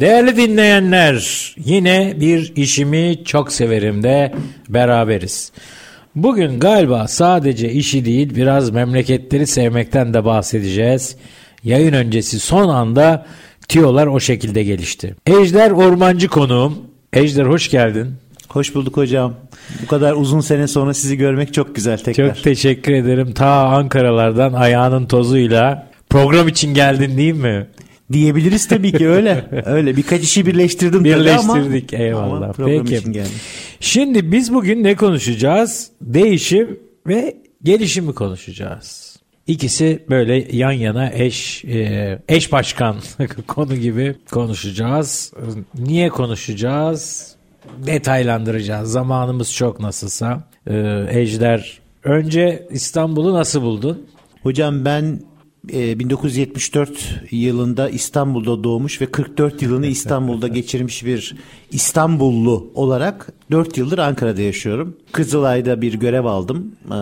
Değerli dinleyenler, yine bir işimi çok severim de beraberiz. Bugün galiba sadece işi değil biraz memleketleri sevmekten de bahsedeceğiz. Yayın öncesi son anda tiyolar o şekilde gelişti. Ejder Ormancı konuğum. Ejder hoş geldin. Hoş bulduk hocam. Bu kadar uzun sene sonra sizi görmek çok güzel tekrar. Çok teşekkür ederim. Ta Ankara'lardan ayağının tozuyla program için geldin değil mi? Diyebiliriz tabii ki öyle. öyle birkaç işi birleştirdim Birleştirdik ama, eyvallah. Ama Peki. Şimdi biz bugün ne konuşacağız? Değişim ve gelişimi konuşacağız. İkisi böyle yan yana eş e, eş başkan konu gibi konuşacağız. Niye konuşacağız? Detaylandıracağız. Zamanımız çok nasılsa. E, Ejder önce İstanbul'u nasıl buldun? Hocam ben 1974 yılında İstanbul'da doğmuş ve 44 yılını İstanbul'da geçirmiş bir İstanbullu olarak 4 yıldır Ankara'da yaşıyorum. Kızılay'da bir görev aldım. E,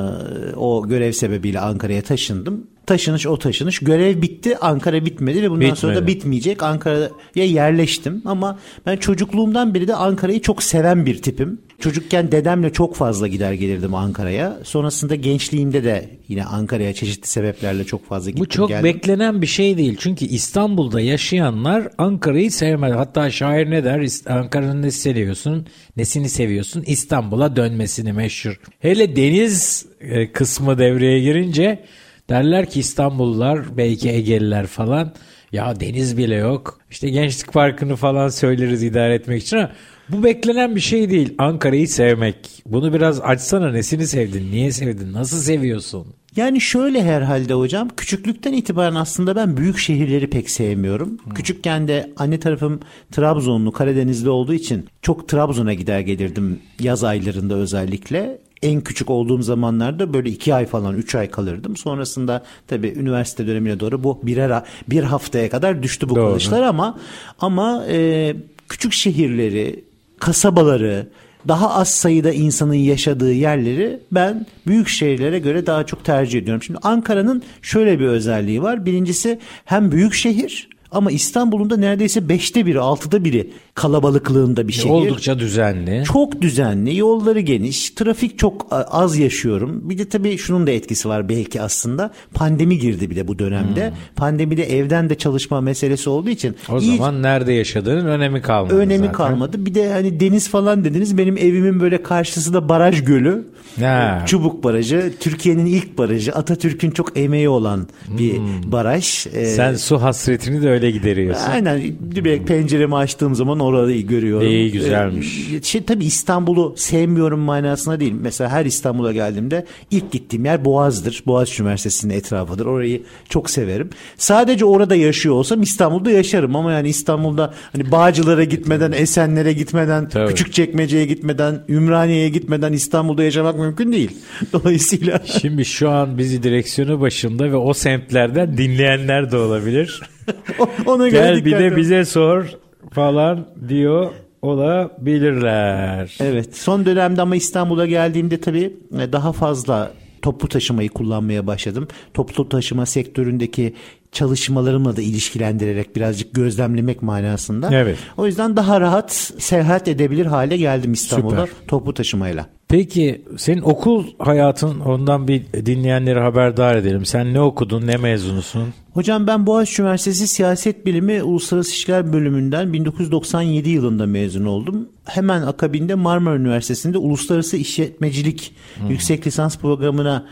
o görev sebebiyle Ankara'ya taşındım. Taşınış o taşınış. Görev bitti, Ankara bitmedi ve bundan sonra da Bitmedi. bitmeyecek. Ankara'ya yerleştim ama ben çocukluğumdan beri de Ankara'yı çok seven bir tipim. Çocukken dedemle çok fazla gider gelirdim Ankara'ya. Sonrasında gençliğimde de yine Ankara'ya çeşitli sebeplerle çok fazla gittim Bu çok geldim. beklenen bir şey değil. Çünkü İstanbul'da yaşayanlar Ankara'yı sevmez. Hatta şair ne der? Ankara'nın ne seviyorsun? Nesini seviyorsun? İstanbul'a dönmesini meşhur. Hele deniz e, kısmı devreye girince derler ki İstanbullular belki Egeliler falan ya deniz bile yok. İşte gençlik parkını falan söyleriz idare etmek için ama bu beklenen bir şey değil. Ankara'yı sevmek. Bunu biraz açsana. Nesini sevdin? Niye sevdin? Nasıl seviyorsun? Yani şöyle herhalde hocam küçüklükten itibaren aslında ben büyük şehirleri pek sevmiyorum. Küçükken de anne tarafım Trabzonlu Karadenizli olduğu için çok Trabzon'a gider gelirdim yaz aylarında özellikle. En küçük olduğum zamanlarda böyle iki ay falan üç ay kalırdım. Sonrasında tabii üniversite dönemine doğru bu birer bir haftaya kadar düştü bu Doğru. kalışlar ama ama e, küçük şehirleri, kasabaları, daha az sayıda insanın yaşadığı yerleri ben büyük şehirlere göre daha çok tercih ediyorum. Şimdi Ankara'nın şöyle bir özelliği var. Birincisi hem büyük şehir ama İstanbul'un da neredeyse beşte biri, altıda biri kalabalıklığında bir şehir. Oldukça düzenli. Çok düzenli, yolları geniş, trafik çok az yaşıyorum. Bir de tabii şunun da etkisi var belki aslında. Pandemi girdi bir de bu dönemde. Pandemide evden de çalışma meselesi olduğu için Hmm. O iyice- zaman nerede yaşadığının önemi kalmadı önemi zaten. kalmadı. Bir de hani deniz falan dediniz. Benim evimin böyle karşısında baraj gölü. Ha. Çubuk Barajı. Türkiye'nin ilk barajı. Atatürk'ün çok emeği olan bir baraj. Ee, Hmm. Sen su hasretini de öyle gideriyorsun. Aynen direkt penceremi açtığım zaman orayı görüyorum. İyi, güzelmiş. Ee, şey, tabii İstanbul'u sevmiyorum manasına değil. Mesela her İstanbul'a geldiğimde ilk gittiğim yer Boğaz'dır. Boğaziçi Üniversitesi'nin etrafıdır. Orayı çok severim. Sadece orada yaşıyor olsam İstanbul'da yaşarım ama yani İstanbul'da hani Bağcılar'a gitmeden, Esenler'e gitmeden, Tabii. Küçükçekmece'ye gitmeden, Ümraniye'ye gitmeden İstanbul'da yaşamak mümkün değil. Dolayısıyla Şimdi şu an bizi direksiyonu başında ve o semtlerden dinleyenler de olabilir. ona göre Gel bir de bize sor falan diyor olabilirler. Evet. Son dönemde ama İstanbul'a geldiğimde tabii e, daha fazla toplu taşımayı kullanmaya başladım. Toplu taşıma sektöründeki çalışmalarımla da ilişkilendirerek birazcık gözlemlemek manasında. Evet. O yüzden daha rahat seyahat edebilir hale geldim İstanbul'da Süper. toplu taşımayla. Peki senin okul hayatın ondan bir dinleyenleri haberdar edelim. Sen ne okudun, ne mezunusun? Hocam ben Boğaziçi Üniversitesi Siyaset Bilimi Uluslararası İlişkiler Bölümünden 1997 yılında mezun oldum. Hemen akabinde Marmara Üniversitesi'nde Uluslararası İşletmecilik Yüksek Lisans Programı'na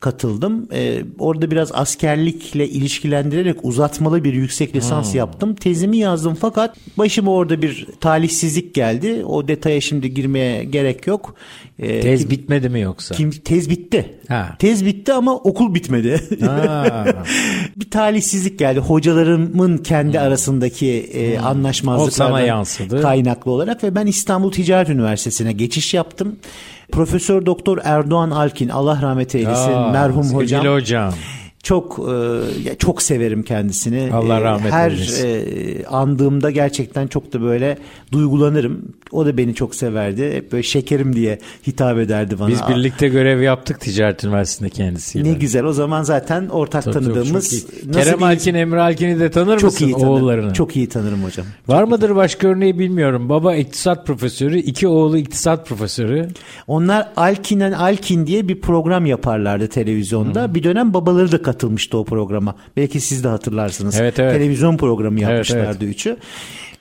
katıldım. Ee, orada biraz askerlikle ilişkilendirerek uzatmalı bir yüksek lisans yaptım. Tezimi yazdım fakat başıma orada bir talihsizlik geldi. O detaya şimdi girmeye gerek yok. Ee, Tez kim- bitmedi mi yoksa? kim tez bitti. Ha. Tez bitti ama okul bitmedi. Ha. bir talihsizlik geldi. Hocalarımın kendi arasındaki e, Hmm. Anlaşmazlıklardan yansıdı. kaynaklı olarak ve ben İstanbul Ticaret Üniversitesi'ne geçiş yaptım. Profesör Doktor Erdoğan Alkin Allah rahmet eylesin Aa, merhum hocam. hocam. Çok e, çok severim kendisini. Allah E, rahmet Her eylesin. e, andığımda gerçekten çok da böyle duygulanırım. O da beni çok severdi. Hep böyle şekerim diye hitap ederdi bana. Biz birlikte görev yaptık Ticaret Üniversitesi'nde kendisiyle. Ne güzel. O zaman zaten ortak Tabii, tanıdığımız. çok iyi. nasıl Kerem bir- Alkin, Emre Alkin'i de tanır çok mısın iyi tanırım. oğullarını? Çok iyi tanırım hocam. Var mıdır başka örneği bilmiyorum. Baba iktisat profesörü, iki oğlu iktisat profesörü. Onlar Alkinen Alkin diye bir program yaparlardı televizyonda. Bir dönem babaları da katılmıştı o programa. Belki siz de hatırlarsınız. Evet, evet. Televizyon programı Evet, yapmışlardı üçü.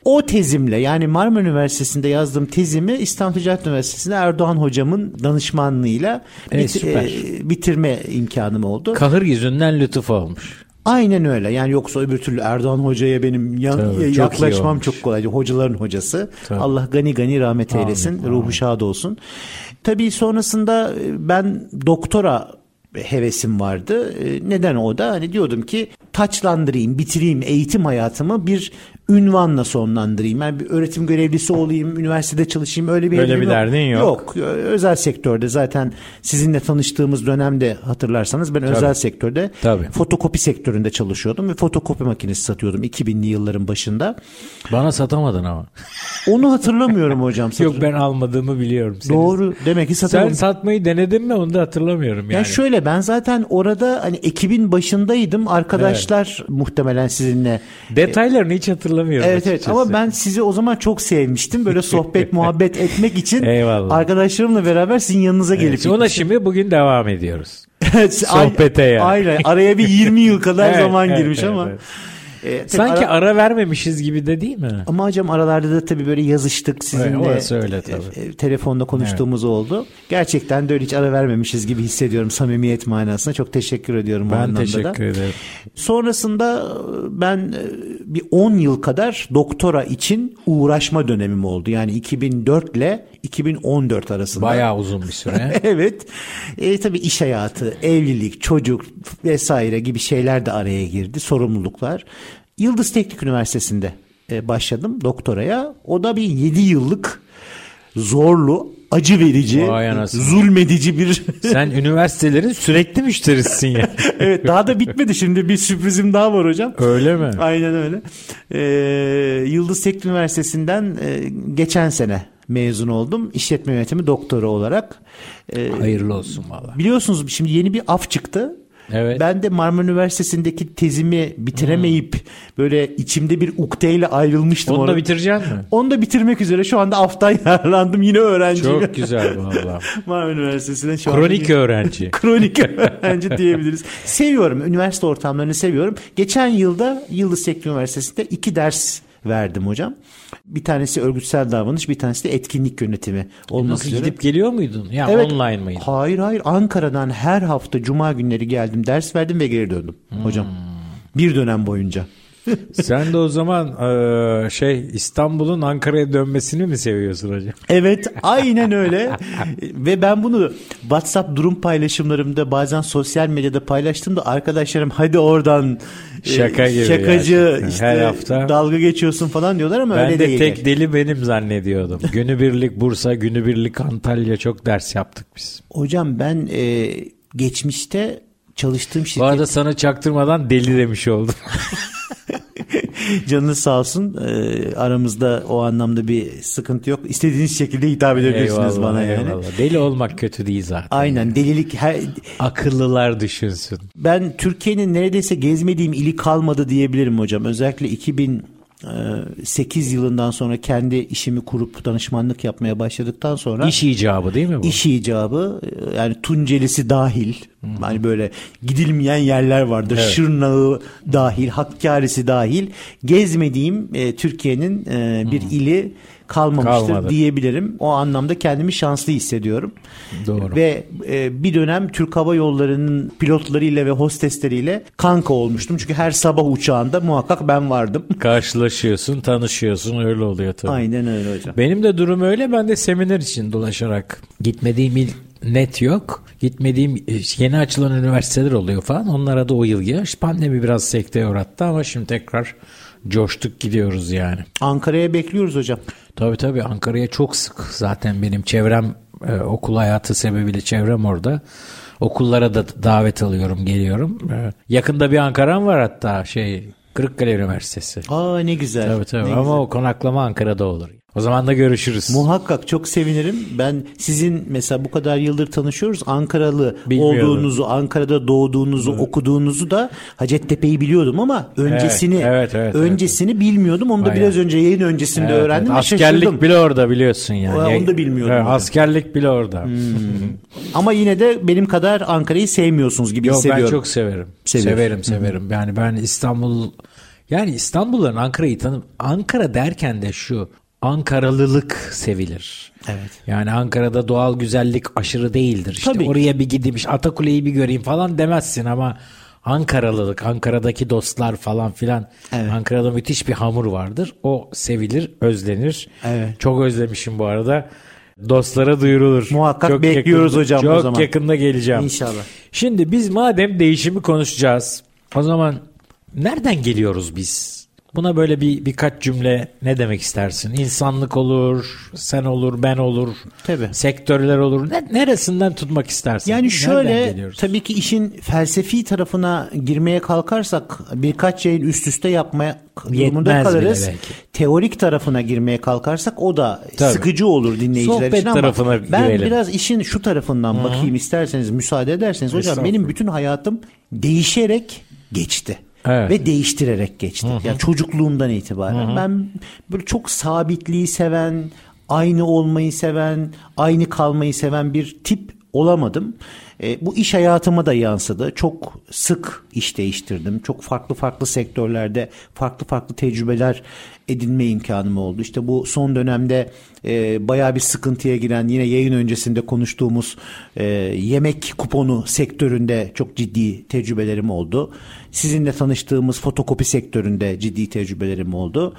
O tezimle yani Marmara Üniversitesi'nde yazdığım tezimi İstanbul Ticaret Üniversitesi'nde Erdoğan hocamın danışmanlığıyla Evet, bit- e, bitirme imkanım oldu. Kahır yüzünden lütuf olmuş. Aynen öyle. Yani yoksa öbür türlü Erdoğan Hoca'ya benim yan- Tabii, çok yaklaşmam olmuş. çok kolay. Hocaların hocası. Tabii. Allah gani gani rahmet Amin, eylesin. amin. Ruhu şad olsun. Tabii sonrasında e, ben doktora hevesim vardı. E, Neden o da? Hani diyordum ki taçlandırayım, bitireyim eğitim hayatımı bir ünvanla sonlandırayım. Yani bir öğretim görevlisi olayım, üniversitede çalışayım öyle bir Öyle hedefim bir derdin yok. Yok. Özel sektörde zaten sizinle tanıştığımız dönemde hatırlarsanız ben özel sektörde Tabii. fotokopi sektöründe çalışıyordum ve fotokopi makinesi satıyordum 2000'li yılların başında. Bana satamadın ama. Onu hatırlamıyorum hocam. Yok ben almadığımı biliyorum. Senin. Doğru. Demek ki Sen satamadım. satmayı denedin mi onu da hatırlamıyorum yani. Yani şöyle ben zaten orada hani ekibin başındaydım. Arkadaşlar muhtemelen sizinle Detaylarını hiç hatırlamıyorum Evet evet açıkçası. ama ben sizi o zaman çok sevmiştim. Böyle sohbet muhabbet etmek için Eyvallah. arkadaşlarımla beraber sizin yanınıza gelip Evet, ona şimdi bugün devam ediyoruz. Sohbete yani. Aynen. Araya bir 20 yıl kadar Evet, zaman evet, girmiş evet, ama. evet. E, Sanki ara- ara vermemişiz gibi de değil mi? Ama hocam aralarda da tabii böyle yazıştık sizinle. Evet, öyle tabii. e, e, telefonda konuştuğumuz oldu. Gerçekten de öyle hiç ara vermemişiz gibi hissediyorum samimiyet manasında. Çok teşekkür ediyorum o Ben anlamda da. teşekkür ederim. Sonrasında e, ben e, bir 10 yıl kadar doktora için uğraşma dönemim oldu. Yani 2004 ile 2014 arasında. Bayağı uzun bir süre. evet. E, tabii iş hayatı, evlilik, çocuk vesaire gibi şeyler de araya girdi. Sorumluluklar. Yıldız Teknik Üniversitesi'nde e, başladım doktoraya. O da bir 7 yıllık zorlu, acı verici, zulmedici bir Sen üniversitelerin sürekli müşterisisin ya. evet daha da bitmedi. Şimdi bir sürprizim daha var hocam. Öyle mi? Aynen öyle. Ee, Yıldız Teknik Üniversitesi'nden e, geçen sene mezun oldum. İşletme yönetimi doktora olarak. Ee, Hayırlı olsun valla. biliyorsunuz şimdi yeni bir af çıktı. Evet. Ben de Marmara Üniversitesi'ndeki tezimi bitiremeyip böyle içimde bir ukdeyle ayrılmıştım. Onu da orada. bitireceksin mi? Onu da bitirmek üzere şu anda aftan yararlandım. Yine öğrenciyim. Çok güzel valla. Marmara Üniversitesi'ne şu anda Kronik bir- öğrenci. Kronik öğrenci diyebiliriz. Seviyorum. Üniversite ortamlarını seviyorum. Geçen yılda Yıldız Teknik Üniversitesi'nde iki ders verdim hocam. Bir tanesi örgütsel davranış, bir tanesi de etkinlik yönetimi olmak Nasıl üzere. gidip geliyor muydun? Ya Evet. online mıydın? Hayır hayır Ankara'dan her hafta cuma günleri geldim ders verdim ve geri döndüm hocam. Bir dönem boyunca. Sen de o zaman eee, şey İstanbul'un Ankara'ya dönmesini mi seviyorsun hocam? Evet aynen öyle ve ben bunu WhatsApp durum paylaşımlarımda bazen sosyal medyada paylaştığımda arkadaşlarım hadi oradan e, Şaka gibi şakacı gerçekten. işte Her hafta. dalga geçiyorsun falan diyorlar ama Ben öyle de değil. tek deli benim zannediyordum. Günübirlik Bursa, günübirlik Antalya çok ders yaptık biz. Hocam ben e, geçmişte çalıştığım Bu şirket arada sana çaktırmadan deli demiş oldum. canınız sağ olsun e, aramızda o anlamda bir sıkıntı yok. İstediğiniz şekilde hitap edebilirsiniz bana yani. eyvallah. Deli olmak kötü değil zaten. Aynen delilik her, Akıllılar düşünsün. Ben Türkiye'nin neredeyse gezmediğim ili kalmadı diyebilirim hocam. Özellikle 2008 yılından sonra kendi işimi kurup danışmanlık yapmaya başladıktan sonra İş icabı değil mi bu? iş icabı e, yani Tuncelisi dahil hani böyle gidilmeyen yerler vardır. Evet. Şırnağı dahil, Hakkari'si dahil gezmediğim e, Türkiye'nin e, bir ili kalmamıştır Kalmadı. diyebilirim. O anlamda kendimi şanslı hissediyorum. Doğru. Ve e, bir dönem Türk Hava Yolları'nın pilotlarıyla ve hostesleriyle kanka olmuştum. Çünkü her sabah uçağında muhakkak ben vardım. Karşılaşıyorsun, tanışıyorsun öyle oluyor tabii. Aynen öyle hocam. Benim de durum öyle. Ben de seminer için dolaşarak gitmediğim il net yok. Gitmediğim e, yeni açılan üniversiteler oluyor falan. Onlara da o yıl. İşte Pandemi biraz sekteye uğrattı ama şimdi tekrar coştuk gidiyoruz yani. Ankara'ya bekliyoruz hocam. Tabii tabii Ankara'ya çok sık zaten benim çevrem Ee, okul hayatı sebebiyle çevrem orada. Okullara da davet alıyorum, geliyorum. Ee, yakında bir Ankara'm var hatta şey Kırıkkale Üniversitesi. Aa ne güzel. Tabii tabii Ne ama güzel. o konaklama Ankara'da olur. O zaman da görüşürüz. Muhakkak çok sevinirim. Ben sizin mesela bu kadar yıldır tanışıyoruz. Ankaralı olduğunuzu, Ankara'da doğduğunuzu, okuduğunuzu da Hacettepe'yi biliyordum ama öncesini evet, evet, öncesini bilmiyordum. Onu da Bayağı. biraz önce yayın öncesinde Evet, öğrendim evet. ve Askerlik şaşırdım. bile orada biliyorsun yani. Onu da bilmiyordum Evet, askerlik bile orada. Ama yine de benim kadar Ankara'yı sevmiyorsunuz gibi Yok ben hissediyorum. çok severim. Seviyorsun. Severim severim. Yani ben İstanbul yani İstanbul'ların Ankara'yı tanım. Ankara derken de şu Ankaralılık sevilir. Evet. Yani Ankara'da doğal güzellik aşırı değildir. İşte Tabii. oraya bir gideyim, işte Atakule'yi bir göreyim falan demezsin ama Ankaralılık, Ankara'daki dostlar falan filan. Evet. Ankara'da müthiş bir hamur vardır. O sevilir, özlenir. Evet. Çok özlemişim bu arada. Dostlara duyurulur. Muhakkak bekliyoruz hocam o Çok zaman. yakında geleceğim. İnşallah. Şimdi biz madem değişimi konuşacağız. O zaman nereden geliyoruz biz? Buna böyle bir birkaç cümle ne demek istersin? İnsanlık olur, sen olur, ben olur, Tabii. sektörler olur. Ne, neresinden tutmak istersin? Yani şöyle tabii ki işin felsefi tarafına girmeye kalkarsak birkaç yayın üst üste yapmaya durumunda kalırız. Teorik tarafına girmeye kalkarsak o da Tabii. sıkıcı olur dinleyiciler Sohbet için ama tarafına ben girelim. biraz işin şu tarafından bakayım isterseniz müsaade ederseniz hocam benim bütün hayatım değişerek geçti. Evet. Ve değiştirerek geçti. Yani çocukluğumdan itibaren. Ben böyle çok sabitliği seven, aynı olmayı seven, aynı kalmayı seven bir tip olamadım. E, bu iş hayatıma da yansıdı. Çok sık iş değiştirdim. Çok farklı farklı sektörlerde farklı farklı tecrübeler edinme imkanım oldu. İşte bu son dönemde e, bayağı bir sıkıntıya giren yine yayın öncesinde konuştuğumuz e, yemek kuponu sektöründe çok ciddi tecrübelerim oldu. Sizinle tanıştığımız fotokopi sektöründe ciddi tecrübelerim oldu.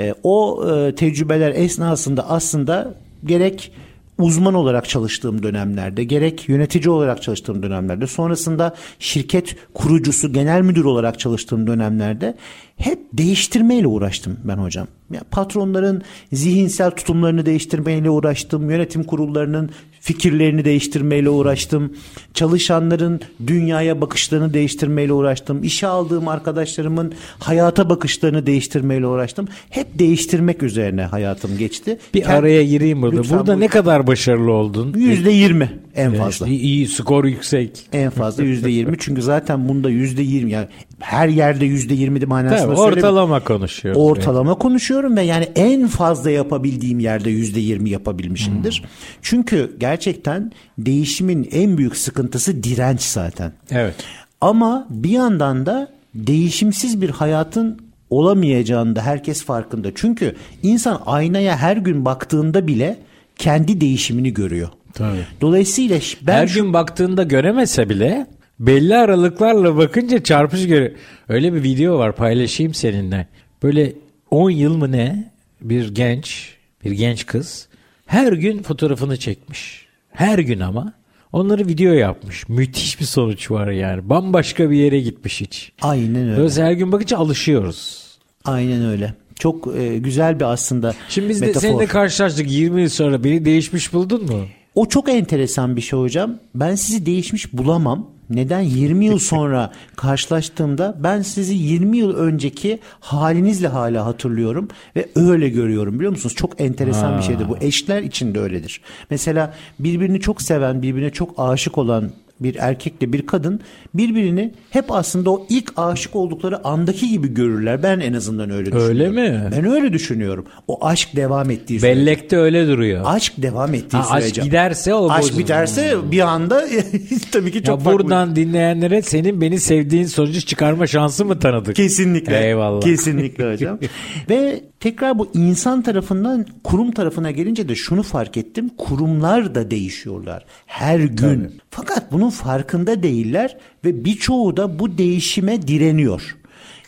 E, o e, tecrübeler esnasında aslında gerek uzman olarak çalıştığım dönemlerde gerek yönetici olarak çalıştığım dönemlerde sonrasında şirket kurucusu genel müdür olarak çalıştığım dönemlerde hep değiştirmeyle uğraştım ben hocam. Ya patronların zihinsel tutumlarını değiştirmeyle uğraştım. Yönetim kurullarının fikirlerini değiştirmeyle uğraştım. Çalışanların dünyaya bakışlarını değiştirmeyle uğraştım. İşe aldığım arkadaşlarımın hayata bakışlarını değiştirmeyle uğraştım. Hep değiştirmek üzerine hayatım geçti. bir Kend- araya gireyim burada. Lütfen burada buyurun. ne kadar başarılı oldun? Yüzde yirmi en Ee, fazla. işte iyi, skor yüksek. En fazla yüzde yirmi çünkü zaten bunda yüzde yirmi yani her yerde yüzde yirmi manasında Tabii, ortalama konuşuyoruz. Ortalama konuşuyorum ve yani en fazla yapabildiğim yerde yüzde yirmi yapabilmişimdir. Hmm. Çünkü gerçekten değişimin en büyük sıkıntısı direnç zaten. Evet. Ama bir yandan da değişimsiz bir hayatın olamayacağını da herkes farkında. Çünkü insan aynaya her gün baktığında bile kendi değişimini görüyor. Tabii. Dolayısıyla ben Her şu- gün baktığında göremese bile belli aralıklarla bakınca çarpıcı görüyor. Öyle bir video var paylaşayım seninle. Böyle 10 yıl mı ne bir genç, bir genç kız her gün fotoğrafını çekmiş. Her gün ama. Onları video yapmış. Müthiş bir sonuç var yani. Bambaşka bir yere gitmiş hiç. aynen öyle. Dolayısıyla her gün bakınca alışıyoruz. Aynen öyle. Çok e, güzel bir aslında Şimdi biz de metafor. seninle karşılaştık 20 yıl sonra beni değişmiş buldun mu? O çok enteresan bir şey hocam. Ben sizi değişmiş bulamam. Neden? 20 yıl sonra karşılaştığımda ben sizi 20 yıl önceki halinizle hala hatırlıyorum ve öyle görüyorum biliyor musunuz? Çok enteresan bir şeydir bu. Eşler için de öyledir. Mesela birbirini çok seven, birbirine çok aşık olan bir erkekle bir kadın birbirini hep aslında o ilk aşık oldukları andaki gibi görürler. Ben en azından öyle düşünüyorum. Öyle mi? Ben öyle düşünüyorum. O aşk devam ettiği sürece. Bellekte öyle duruyor. Aşk devam ettiği Ha, aşk sürece. giderse o Aşk bozulur. biterse bir anda tabii ki çok Ya farklı. buradan dinleyenlere senin beni sevdiğin sonucu çıkarma şansı mı tanıdık? Kesinlikle. Eyvallah. Kesinlikle hocam. Ve tekrar bu insan tarafından kurum tarafına gelince de şunu fark ettim. Kurumlar da değişiyorlar her gün. Fakat bunun farkında değiller ve birçoğu da bu değişime direniyor.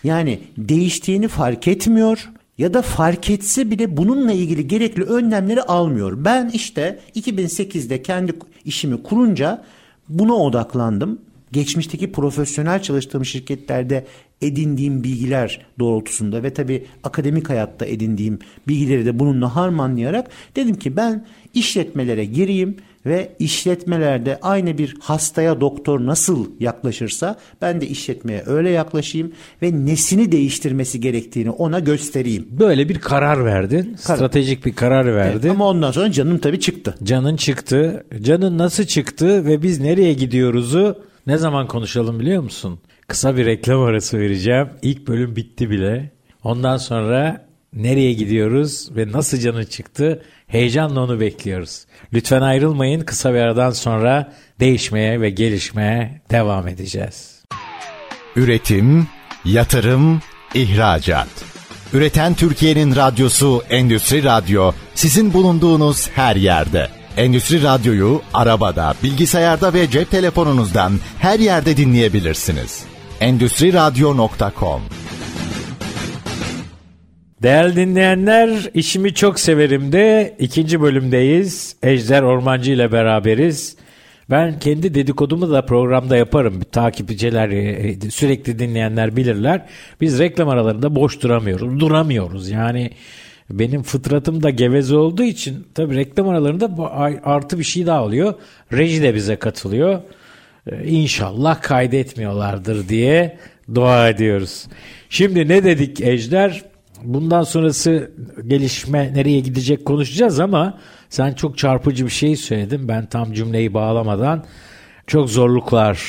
Yani değiştiğini fark etmiyor ya da fark etse bile bununla ilgili gerekli önlemleri almıyor. Ben işte 2008'de kendi işimi kurunca buna odaklandım. Geçmişteki profesyonel çalıştığım şirketlerde edindiğim bilgiler doğrultusunda ve tabii akademik hayatta edindiğim bilgileri de bununla harmanlayarak dedim ki ben işletmelere gireyim ve işletmelerde aynı bir hastaya doktor nasıl yaklaşırsa ben de işletmeye öyle yaklaşayım ve nesini değiştirmesi gerektiğini ona göstereyim. Böyle bir karar verdin. Karar. Stratejik bir karar verdin. Evet, ama ondan sonra canım tabii çıktı. Canın çıktı. Canın nasıl çıktı ve biz nereye gidiyoruzu ne zaman konuşalım biliyor musun? Kısa bir reklam arası vereceğim. İlk bölüm bitti bile. Ondan sonra nereye gidiyoruz ve nasıl canın çıktı heyecanla onu bekliyoruz. Lütfen ayrılmayın. Kısa bir aradan sonra değişmeye ve gelişmeye devam edeceğiz. Üretim, yatırım, ihracat. Üreten Türkiye'nin radyosu Endüstri Radyo sizin bulunduğunuz her yerde. Endüstri Radyo'yu arabada, bilgisayarda ve cep telefonunuzdan her yerde dinleyebilirsiniz. Endüstri Radyo.com Değerli dinleyenler, işimi çok severim de ikinci bölümdeyiz. Ejder Ormancı ile beraberiz. Ben kendi dedikodumu da programda yaparım. Takipçiler, e, sürekli dinleyenler bilirler. Biz reklam aralarında boş duramıyoruz. Duramıyoruz yani. Benim fıtratım da geveze olduğu için tabii reklam aralarında artı bir şey daha oluyor. Reji de bize katılıyor. Ee, İnşallah kaydetmiyorlardır diye dua ediyoruz. Şimdi ne dedik Ejder? Bundan sonrası gelişme nereye gidecek konuşacağız ama sen çok çarpıcı bir şey söyledin. Ben tam cümleyi bağlamadan çok zorluklar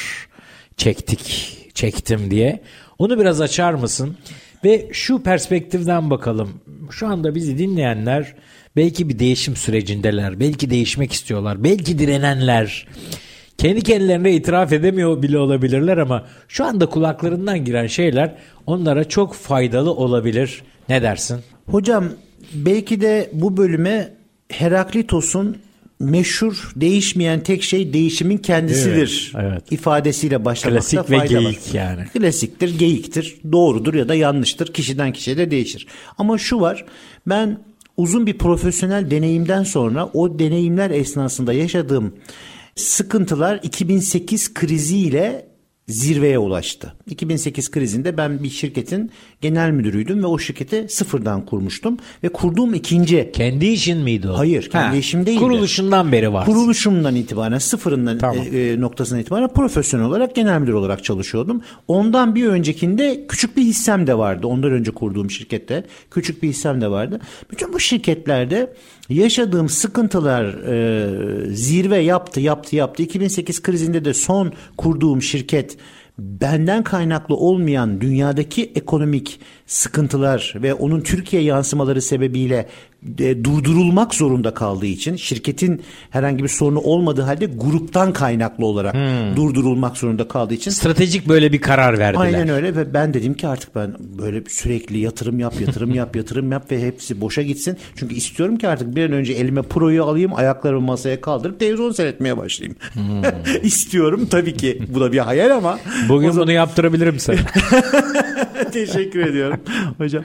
çektik, çektim diye. Onu biraz açar mısın? Ve şu perspektiften bakalım. Şu anda bizi dinleyenler belki bir değişim sürecindeler. Belki değişmek istiyorlar. Belki direnenler. Kendi kendilerine itiraf edemiyor bile olabilirler ama şu anda kulaklarından giren şeyler onlara çok faydalı olabilir. Ne dersin? Hocam belki de bu bölüme Heraklitos'un meşhur değişmeyen tek şey değişimin kendisidir Evet, evet. ifadesiyle başlamakta Klasik ve fayda var. geyik yani. Klasiktir, geyiktir, doğrudur ya da yanlıştır. Kişiden kişiye de değişir. Ama şu var, ben uzun bir profesyonel deneyimden sonra o deneyimler esnasında yaşadığım sıkıntılar 2008 kriziyle zirveye ulaştı. 2008 krizinde ben bir şirketin genel müdürüydüm ve o şirketi sıfırdan kurmuştum ve kurduğum ikinci Kendi işin miydi o? Hayır, kendi işim değildi. Kuruluşundan beri var. Kuruluşumdan itibaren sıfırından Tamam. e, e, noktasından itibaren profesyonel olarak genel müdür olarak çalışıyordum. Ondan bir öncekinde küçük bir hissem de vardı. Ondan önce kurduğum şirkette küçük bir hissem de vardı. Bütün bu şirketlerde yaşadığım sıkıntılar e, zirve yaptı, yaptı, yaptı. 2008 krizinde de son kurduğum şirket benden kaynaklı olmayan dünyadaki ekonomik sıkıntılar ve onun Türkiye yansımaları sebebiyle e, durdurulmak zorunda kaldığı için şirketin herhangi bir sorunu olmadığı halde gruptan kaynaklı olarak durdurulmak zorunda kaldığı için Stratejik böyle bir karar verdiler. Aynen öyle ve ben dedim ki artık ben böyle sürekli yatırım yap, yatırım yap, yatırım yap ve hepsi boşa gitsin. Çünkü istiyorum ki artık bir an önce elime proyu alayım, ayaklarımı masaya kaldırıp televizyon seyretmeye başlayayım. istiyorum tabii ki bu da bir hayal ama. Bugün zaman- bunu yaptırabilirim sana. Teşekkür ediyorum hocam.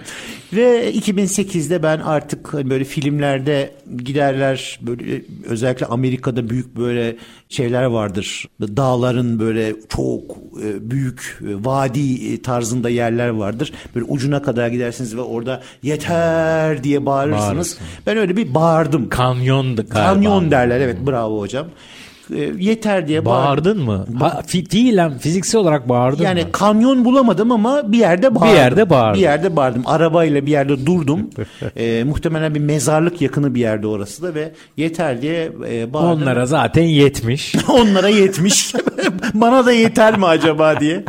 Ve 2008'de ben artık hani böyle filmlerde giderler böyle özellikle Amerika'da büyük böyle şeyler vardır. Dağların böyle çok e, büyük e, vadi e, tarzında yerler vardır. Böyle ucuna kadar gidersiniz ve orada yeter diye bağırırsınız. Bağırırsın. Ben öyle bir bağırdım. Kanyon galiba. Kanyon derler evet bravo hocam. E, Yeter diye bağırdım. Bağırdın mı? Ha, fi, fiilen fiziksel olarak bağırdın Yani mı? kanyon bulamadım ama bir yerde bağırdım. yerde bağırdın. Bir yerde bağırdım. Arabayla bir yerde durdum. Ee, muhtemelen bir mezarlık yakını bir yerde orası da ve yeter diye e, bağırdım. Onlara zaten yetmiş. Onlara yetmiş. Bana da yeter mi acaba diye.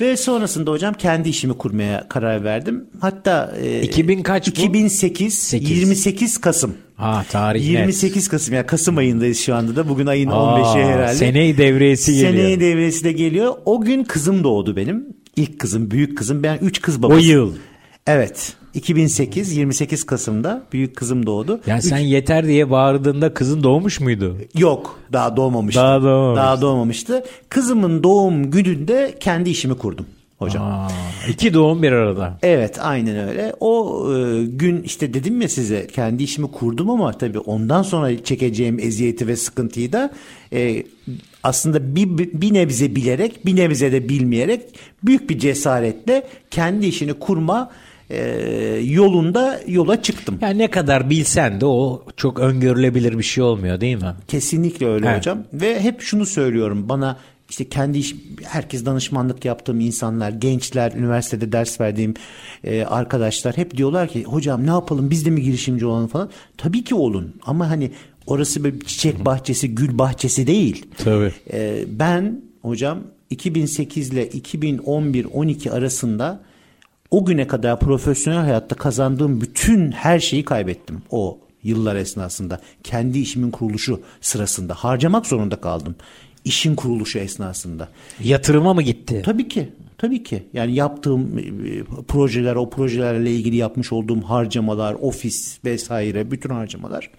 Ve sonrasında hocam kendi işimi kurmaya karar verdim. Hatta e, 2000 kaç bu? 2008 Sekiz. 28 Kasım. ha tarih net. 28 Kasım yani Kasım ayındayız şu anda da. Bugün ayın Aa, 15'i herhalde. Seneyi devriyesi geliyor. Seneyi devresi de geliyor. O gün kızım doğdu benim. İlk kızım, büyük kızım. Ben üç kız o babası. yıl. Evet. 2008 28 Kasım'da büyük kızım doğdu. Yani sen yeter diye bağırdığında kızın doğmuş muydu? Yok, daha doğmamıştı. Daha doğmamıştı. Daha doğmamıştı. Kızımın doğum gününde kendi işimi kurdum hocam. Aa, iki doğum bir arada. Evet aynen öyle. O e, gün işte dedim ya size kendi işimi kurdum ama tabii ondan sonra çekeceğim eziyeti ve sıkıntıyı da e, aslında bir, bir nebze bilerek bir nebze de bilmeyerek büyük bir cesaretle kendi işini kurma e, yolunda yola çıktım. Yani ne kadar bilsen de o çok öngörülebilir bir şey olmuyor değil mi? Kesinlikle öyle Evet. hocam. Ve hep şunu söylüyorum bana işte kendi iş, herkes danışmanlık yaptığım insanlar, gençler, üniversitede ders verdiğim e, arkadaşlar hep diyorlar ki hocam ne yapalım biz de mi girişimci olalım falan. Tabii ki olun ama hani orası bir çiçek bahçesi, gül bahçesi değil. Tabii. E, ben hocam 2008 ile 2011-12 arasında o güne kadar profesyonel hayatta kazandığım bütün her şeyi kaybettim o yıllar esnasında. Kendi işimin kuruluşu sırasında harcamak zorunda kaldım. İşin kuruluşu esnasında. Yatırıma mı gitti? Tabii ki. Tabii ki. Yani yaptığım e, projeler, o projelerle ilgili yapmış olduğum harcamalar, ofis vesaire bütün harcamalar.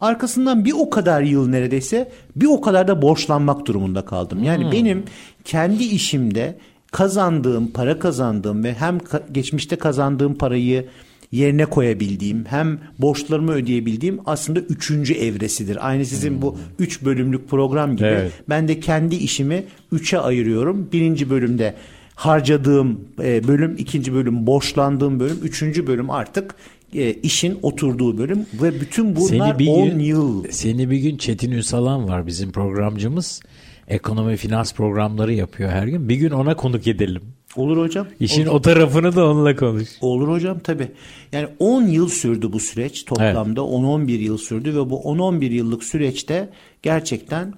Arkasından bir o kadar yıl neredeyse bir o kadar da borçlanmak durumunda kaldım. Yani benim kendi işimde kazandığım, para kazandığım ve hem geçmişte kazandığım parayı yerine koyabildiğim hem borçlarımı ödeyebildiğim aslında üçüncü evresidir. Aynı sizin bu üç bölümlük program gibi Evet. ben de kendi işimi üçe ayırıyorum. Birinci bölümde harcadığım e, bölüm, ikinci bölüm borçlandığım bölüm, üçüncü bölüm artık e, işin oturduğu bölüm ve bütün bunlar Seni bir 10 gün, yıl. Seni bir gün Çetin Ünsalan var bizim programcımız. Ekonomi finans programları yapıyor her gün. Bir gün ona konuk edelim. Olur hocam. İşin o tarafını da onunla konuş. Olur hocam tabii. Yani 10 yıl sürdü bu süreç toplamda 10-11 yıl sürdü ve bu 10-11 yıllık süreçte gerçekten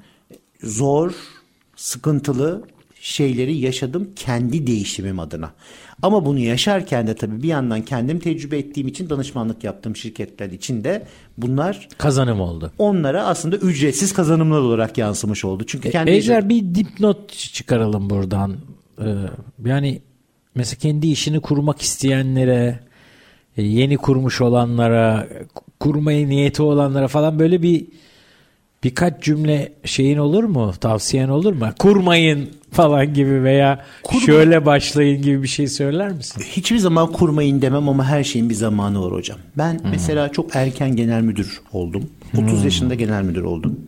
zor, sıkıntılı şeyleri yaşadım kendi değişimim adına. Ama bunu yaşarken de tabii bir yandan kendim tecrübe ettiğim için danışmanlık yaptığım şirketler için de bunlar Kazanım oldu. onlara aslında ücretsiz kazanımlar olarak yansımış oldu. Çünkü kendi Ejder bir dipnot çıkaralım buradan. Ee, yani mesela kendi işini kurmak isteyenlere, e, yeni kurmuş olanlara, kurmaya niyeti olanlara falan böyle bir birkaç cümle şeyin olur mu? Tavsiyen olur mu? Kurmayın falan gibi veya şöyle başlayın gibi bir şey söyler misin? Hiçbir zaman kurmayın demem ama her şeyin bir zamanı var hocam. Ben mesela çok erken genel müdür oldum. 30 yaşında genel müdür oldum.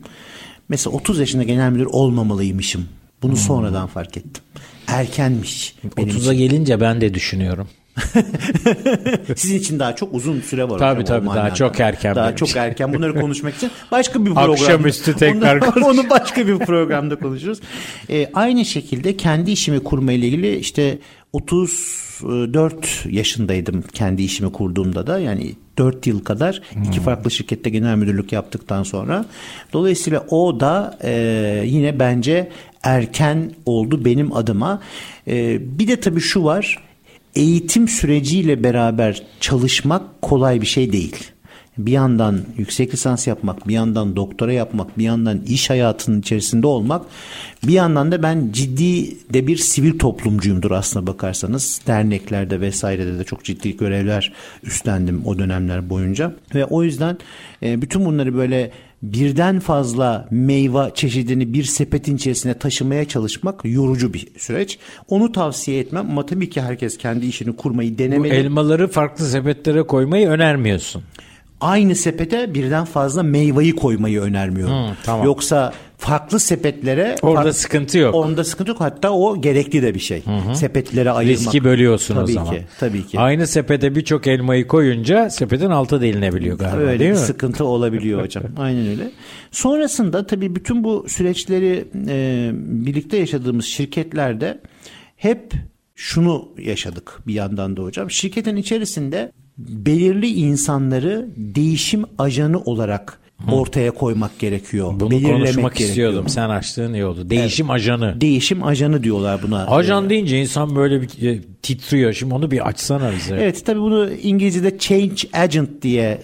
Mesela 30 yaşında genel müdür olmamalıymışım. Bunu sonradan fark ettim. Erkenmiş benim 30'a için. gelince ben de düşünüyorum. Sizin için daha çok uzun süre var Tabii, tabii, daha çok erken Daha çok için. erken. Bunları konuşmak için başka bir program. Akşamüstü tekrar onu, konuşuruz. onu başka bir programda konuşuruz. Ee, aynı şekilde kendi işimi kurma ile ilgili işte 34 yaşındaydım kendi işimi kurduğumda da yani 4 yıl kadar iki farklı şirkette genel müdürlük yaptıktan sonra. Dolayısıyla o da e, yine bence erken oldu benim adıma. E, bir de tabii şu var eğitim süreciyle beraber çalışmak kolay bir şey değil. Bir yandan yüksek lisans yapmak, bir yandan doktora yapmak, bir yandan iş hayatının içerisinde olmak, bir yandan da ben ciddi de bir sivil toplumcuyumdur aslına bakarsanız. Derneklerde vesairede de çok ciddi görevler üstlendim o dönemler boyunca. Ve o yüzden e, bütün bunları böyle birden fazla meyve çeşidini bir sepetin içerisine taşımaya çalışmak yorucu bir süreç. Onu tavsiye etmem ama tabii ki herkes kendi işini kurmayı Bu denemeli. elmaları farklı sepetlere koymayı önermiyorsun. Aynı sepete birden fazla meyveyi koymayı önermiyorum. Hı, tamam. Yoksa farklı sepetlere Orada farklı- sıkıntı yok. Onda sıkıntı yok. Hatta o gerekli de bir şey. Sepetlere ayırmak. Riski bölüyorsun tabii o zaman. Ki, tabii ki. Aynı sepete birçok elmayı koyunca sepetin altı delinebiliyor galiba Öyle değil bir mi? sıkıntı olabiliyor hocam. Aynen öyle. Sonrasında tabii bütün bu süreçleri e, birlikte yaşadığımız şirketlerde hep şunu yaşadık bir yandan da hocam. Şirketin içerisinde belirli insanları değişim ajanı olarak ortaya koymak gerekiyor. Bunu belirlemek konuşmak gerekiyor. istiyordum. Sen açtığın iyi oldu. Değişim ajanı. Değişim ajanı diyorlar buna. Ajan deyince insan böyle bir e, titriyor. Şimdi onu bir açsana bize. Evet tabii bunu İngilizce'de change agent diye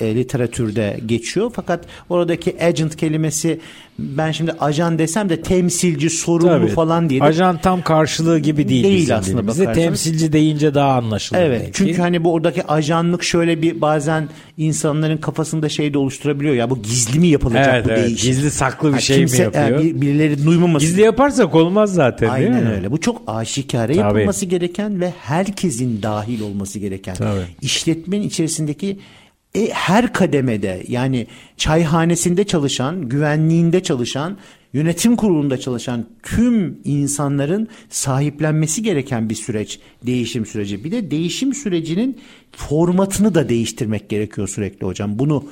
e, e, literatürde geçiyor. Fakat oradaki agent kelimesi ben şimdi ajan desem de temsilci, sorumlu Tabii. falan diye de Ajan tam karşılığı gibi değil, Değil aslında bakarsanız. Temsilci deyince daha anlaşılır. Evet belki. çünkü hani bu oradaki ajanlık şöyle bir bazen insanların kafasında şey de oluşturabiliyor ya bu gizli mi yapılacak Evet, bu evet. değişim? Gizli saklı bir Ha, şey kimse, mi yapıyor? e, bir- birileri duymaması. Gizli yaparsak olmaz zaten değil Aynen mi? öyle. Bu çok aşikare Tabii. yapılması gereken ve herkesin dahil olması gereken. Tabii. İşletmenin içerisindeki e, her kademede yani çayhanesinde çalışan, güvenliğinde çalışan yönetim kurulunda çalışan tüm insanların sahiplenmesi gereken bir süreç değişim süreci. Bir de değişim sürecinin formatını da değiştirmek gerekiyor sürekli hocam. Bunu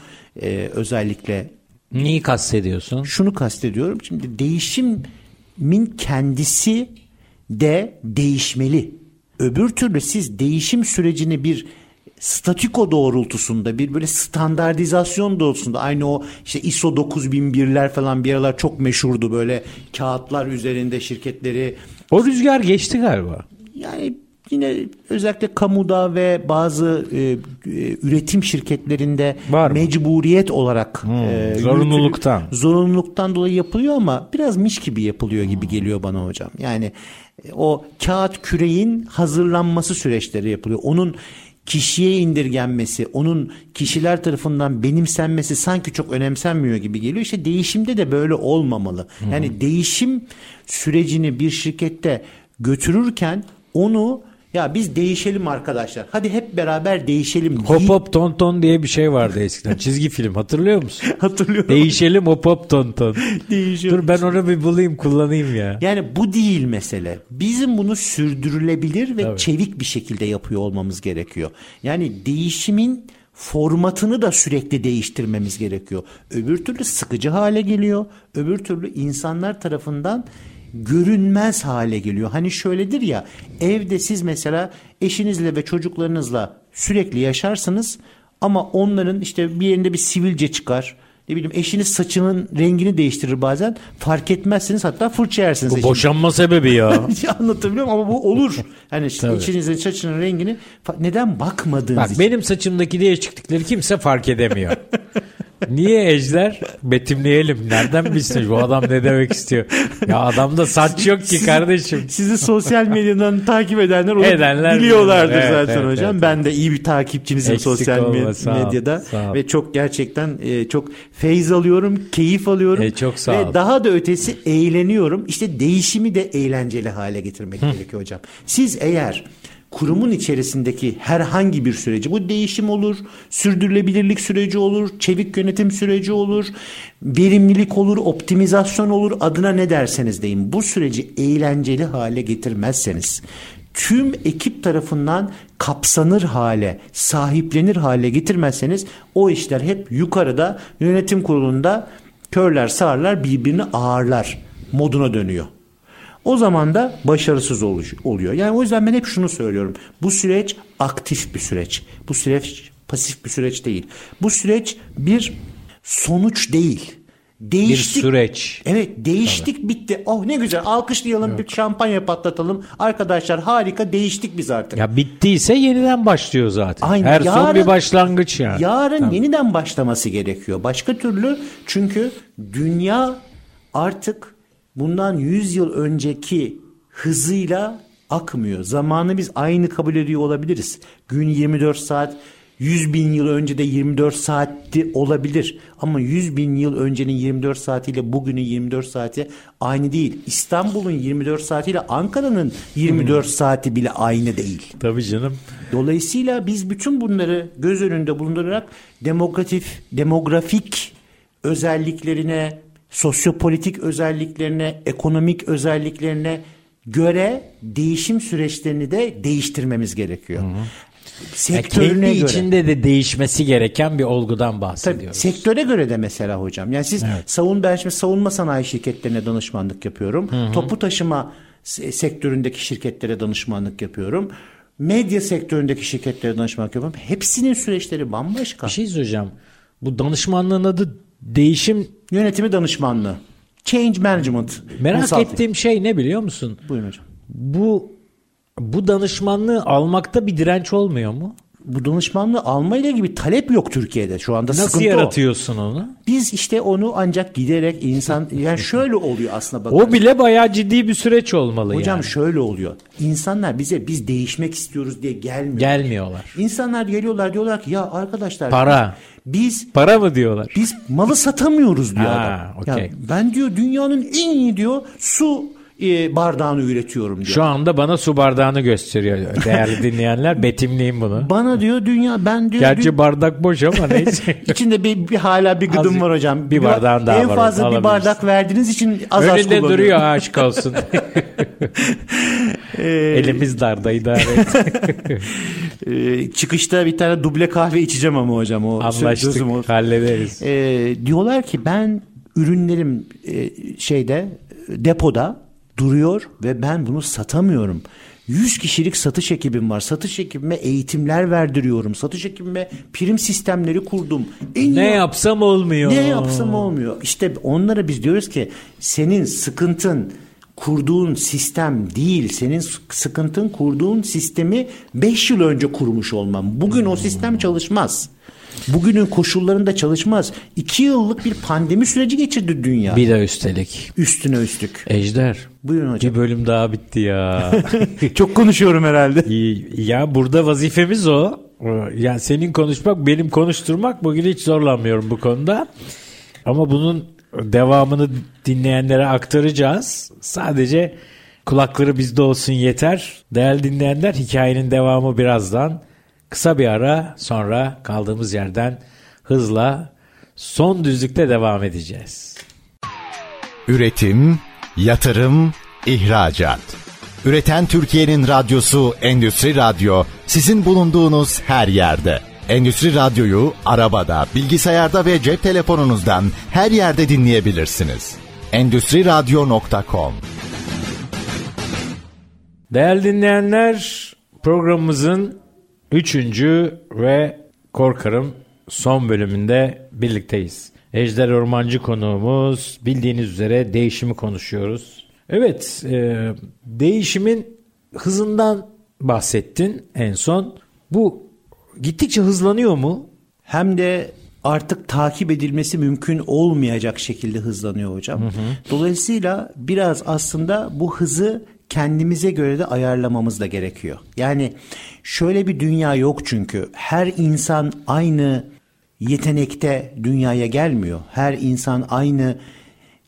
e, özellikle Neyi kastediyorsun? şunu kastediyorum. Şimdi değişimin kendisi de değişmeli. Öbür türlü siz değişim sürecini bir statiko doğrultusunda bir böyle standartizasyon doğrultusunda aynı o işte ISO 9001'ler falan bir aralar çok meşhurdu böyle kağıtlar üzerinde şirketleri O rüzgar geçti galiba. yani yine özellikle kamuda ve bazı e, e, üretim şirketlerinde Var mı? mecburiyet olarak e, zorunluluktan. yürütülü- zorunluluktan dolayı yapılıyor ama biraz miş gibi yapılıyor gibi geliyor bana hocam. Yani o kağıt küreğin hazırlanması süreçleri yapılıyor. Onun kişiye indirgenmesi, onun kişiler tarafından benimsenmesi sanki çok önemsenmiyor gibi geliyor. İşte değişimde de böyle olmamalı. Yani değişim sürecini bir şirkette götürürken onu ya biz değişelim arkadaşlar. Hadi hep beraber değişelim. Hop hop ton ton diye bir şey vardı eskiden. Çizgi film hatırlıyor musun? Hatırlıyorum. Değişelim hop hop ton ton. Değişiyor. Dur ben onu bir bulayım kullanayım ya. Yani bu değil mesele. Bizim bunu sürdürülebilir ve Tabii. çevik bir şekilde yapıyor olmamız gerekiyor. Yani değişimin formatını da sürekli değiştirmemiz gerekiyor. Öbür türlü sıkıcı hale geliyor. Öbür türlü insanlar tarafından görünmez hale geliyor. Hani şöyledir ya evde siz mesela eşinizle ve çocuklarınızla sürekli yaşarsınız ama onların işte bir yerinde bir sivilce çıkar. Ne bileyim eşiniz saçının rengini değiştirir bazen. Fark etmezsiniz hatta fırça yersiniz. Bu eşiniz. boşanma sebebi ya. Anlatabiliyor muyum? Ama bu olur. Hani eşinizin saçının rengini neden bakmadığınız Bak için. benim saçımdaki değişiklikleri kimse fark edemiyor. Niye Ejder? Betimleyelim. Nereden bilsin bu adam ne demek istiyor? Ya adamda saç yok ki kardeşim. Sizi sosyal medyadan takip edenler onu Edenler biliyorlardır biliyor. Evet, zaten evet, hocam. evet, ben de iyi bir takipçinizim Eksik sosyal olma, sağ medyada sağ ol. ve çok gerçekten e, çok feyz alıyorum, keyif alıyorum. E, çok sağ ve ol. daha da ötesi eğleniyorum. İşte değişimi de eğlenceli hale getirmek gerekiyor hocam. Siz eğer kurumun içerisindeki herhangi bir süreci bu değişim olur, sürdürülebilirlik süreci olur, çevik yönetim süreci olur, verimlilik olur, optimizasyon olur adına ne derseniz deyin. Bu süreci eğlenceli hale getirmezseniz tüm ekip tarafından kapsanır hale, sahiplenir hale getirmezseniz o işler hep yukarıda yönetim kurulunda körler sağırlar birbirini ağırlar moduna dönüyor. O zaman da başarısız oluyor. Yani o yüzden ben hep şunu söylüyorum. Bu süreç aktif bir süreç. Bu süreç pasif bir süreç değil. Bu süreç bir sonuç değil. Bir Değiştik. süreç. Evet değiştik bitti. Oh ne güzel alkışlayalım bir şampanya patlatalım. Arkadaşlar harika değiştik biz artık. Ya bittiyse yeniden başlıyor zaten. Aynen. Her son Yarın- bir başlangıç yani. Yarın yeniden başlaması gerekiyor. Başka türlü çünkü dünya artık bundan 100 yıl önceki hızıyla akmıyor. Zamanı biz aynı kabul ediyor olabiliriz. Gün 24 saat 100 bin yıl önce de 24 saatti olabilir. Ama 100 bin yıl öncenin 24 saatiyle bugünün 24 saati aynı değil. İstanbul'un 24 saatiyle Ankara'nın 24 saati bile aynı değil. Tabii canım. Dolayısıyla biz bütün bunları göz önünde bulundurarak demografik, demografik özelliklerine, sosyopolitik özelliklerine, ekonomik özelliklerine göre değişim süreçlerini de değiştirmemiz gerekiyor. Ya Sektörüne kendi göre. içinde de değişmesi gereken bir olgudan Tabii, bahsediyoruz. sektöre göre de mesela hocam. Yani siz savun ben şimdi savunma sanayi şirketlerine danışmanlık yapıyorum. Topu taşıma se- sektöründeki şirketlere danışmanlık yapıyorum. Medya sektöründeki şirketlere danışmanlık yapıyorum. Hepsinin süreçleri bambaşka. Bir şey söyleyeceğim. Bu danışmanlığın adı değişim Yönetimi danışmanlığı. Change management. merak Consulting. ettiğim şey ne biliyor musun? Buyurun hocam. Bu bu danışmanlığı almakta bir direnç olmuyor mu? Bu danışmanlığı almayla bir talep yok Türkiye'de. Şu anda Nasıl sıkıntı o. yaratıyorsun onu? Biz işte onu ancak giderek insan yani şöyle oluyor aslında bakın. O bile bayağı ciddi bir süreç olmalı Hocam yani. şöyle oluyor. İnsanlar bize biz değişmek istiyoruz diye gelmiyor. Gelmiyorlar. İnsanlar geliyorlar diyorlar ki ya arkadaşlar Para. biz Para mı diyorlar? biz malı satamıyoruz diyor Ha, adam. okey. Ya ben diyor dünyanın en iyi diyor su e, bardağını üretiyorum diyor. Şu anda bana su bardağını gösteriyor değerli dinleyenler. Betimleyeyim bunu. Bana diyor dünya ben diyor Gerçi dü- bardak boş ama neyse. içinde bir, bir hala bir gıdım Azıcık var hocam. bir bardağın daha en var, fazla bir alabilirsin. bardak verdiğiniz için az az Önünde kullanıyorum. duruyor aşk olsun. Elimiz darda idare et. Ee, çıkışta bir tane duble kahve içeceğim ama hocam o Anlaştık olsun. hallederiz. Ee, diyorlar ki ben ürünlerim e, şeyde depoda duruyor ve ben bunu satamıyorum. 100 kişilik satış ekibim var. Satış ekibime eğitimler verdiriyorum. Satış ekibime prim sistemleri kurdum. En Ne iyi- yapsam olmuyor. ne yapsam olmuyor. İşte onlara biz diyoruz ki senin sıkıntın kurduğun sistem değil. Senin sıkıntın kurduğun sistemi 5 yıl önce kurmuş olman. Bugün o sistem çalışmaz. Bugünün koşullarında çalışmaz. 2 yıllık bir pandemi süreci geçirdi dünya. Bir de üstelik. Üstüne üstlük. Ejder. Buyurun hocam. Bir bölüm daha bitti ya. Çok konuşuyorum herhalde. ya burada vazifemiz o. Ya senin konuşmak, benim konuşturmak bugün hiç zorlanmıyorum bu konuda. Ama bunun devamını dinleyenlere aktaracağız. Sadece kulakları bizde olsun yeter. Değerli dinleyenler hikayenin devamı birazdan. Kısa bir ara sonra kaldığımız yerden hızla son düzlükte devam edeceğiz. Üretim, yatırım, ihracat. Üreten Türkiye'nin radyosu Endüstri Radyo sizin bulunduğunuz her yerde. Endüstri Radyo'yu arabada, bilgisayarda ve cep telefonunuzdan her yerde dinleyebilirsiniz. Endüstri Radyo.com Değerli dinleyenler programımızın üçüncü ve korkarım son bölümünde birlikteyiz. Ejder Ormancı konuğumuz bildiğiniz üzere değişimi konuşuyoruz. Evet e, değişimin hızından bahsettin en son. Bu gittikçe hızlanıyor mu? hem de artık takip edilmesi mümkün olmayacak şekilde hızlanıyor hocam. Dolayısıyla biraz aslında bu hızı kendimize göre de ayarlamamız da gerekiyor. Yani şöyle bir dünya yok çünkü. Her insan aynı yetenekte dünyaya gelmiyor. Her insan aynı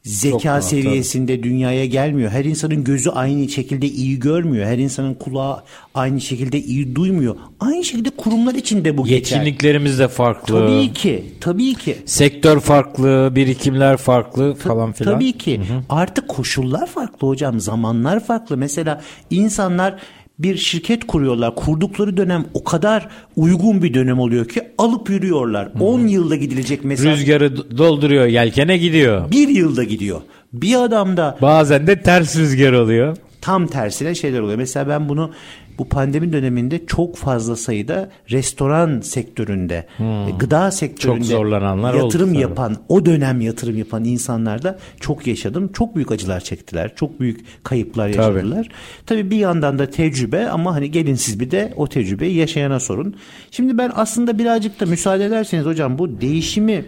zeka doğru, seviyesinde dünyaya gelmiyor. Her insanın gözü aynı şekilde iyi görmüyor. Her insanın kulağı aynı şekilde iyi duymuyor. Aynı şekilde kurumlar için de bu geçer. Yetkinliklerimiz de farklı. Tabii ki, tabii ki. Sektör farklı, birikimler farklı falan filan. Tabii ki. Artık koşullar farklı hocam, zamanlar farklı. Mesela insanlar bir şirket kuruyorlar. Kurdukları dönem o kadar uygun bir dönem oluyor ki alıp yürüyorlar. 10 yılda gidilecek mesela. Rüzgarı dolduruyor, yelkene gidiyor. Bir yılda gidiyor. Bir adamda Bazen de ters rüzgar oluyor. tam tersine şeyler oluyor. Mesela ben bunu bu pandemi döneminde çok fazla sayıda restoran sektöründe, e, gıda sektöründe Hmm. Çok zorlananlar oldu yatırım tabii. yapan, o dönem yatırım yapan insanlarda çok yaşadım. Çok büyük acılar çektiler. Çok büyük kayıplar Tabii. yaşadılar. Tabii bir yandan da tecrübe ama hani gelin siz bir de o tecrübeyi yaşayana sorun. Şimdi ben aslında birazcık da müsaade ederseniz hocam bu değişimi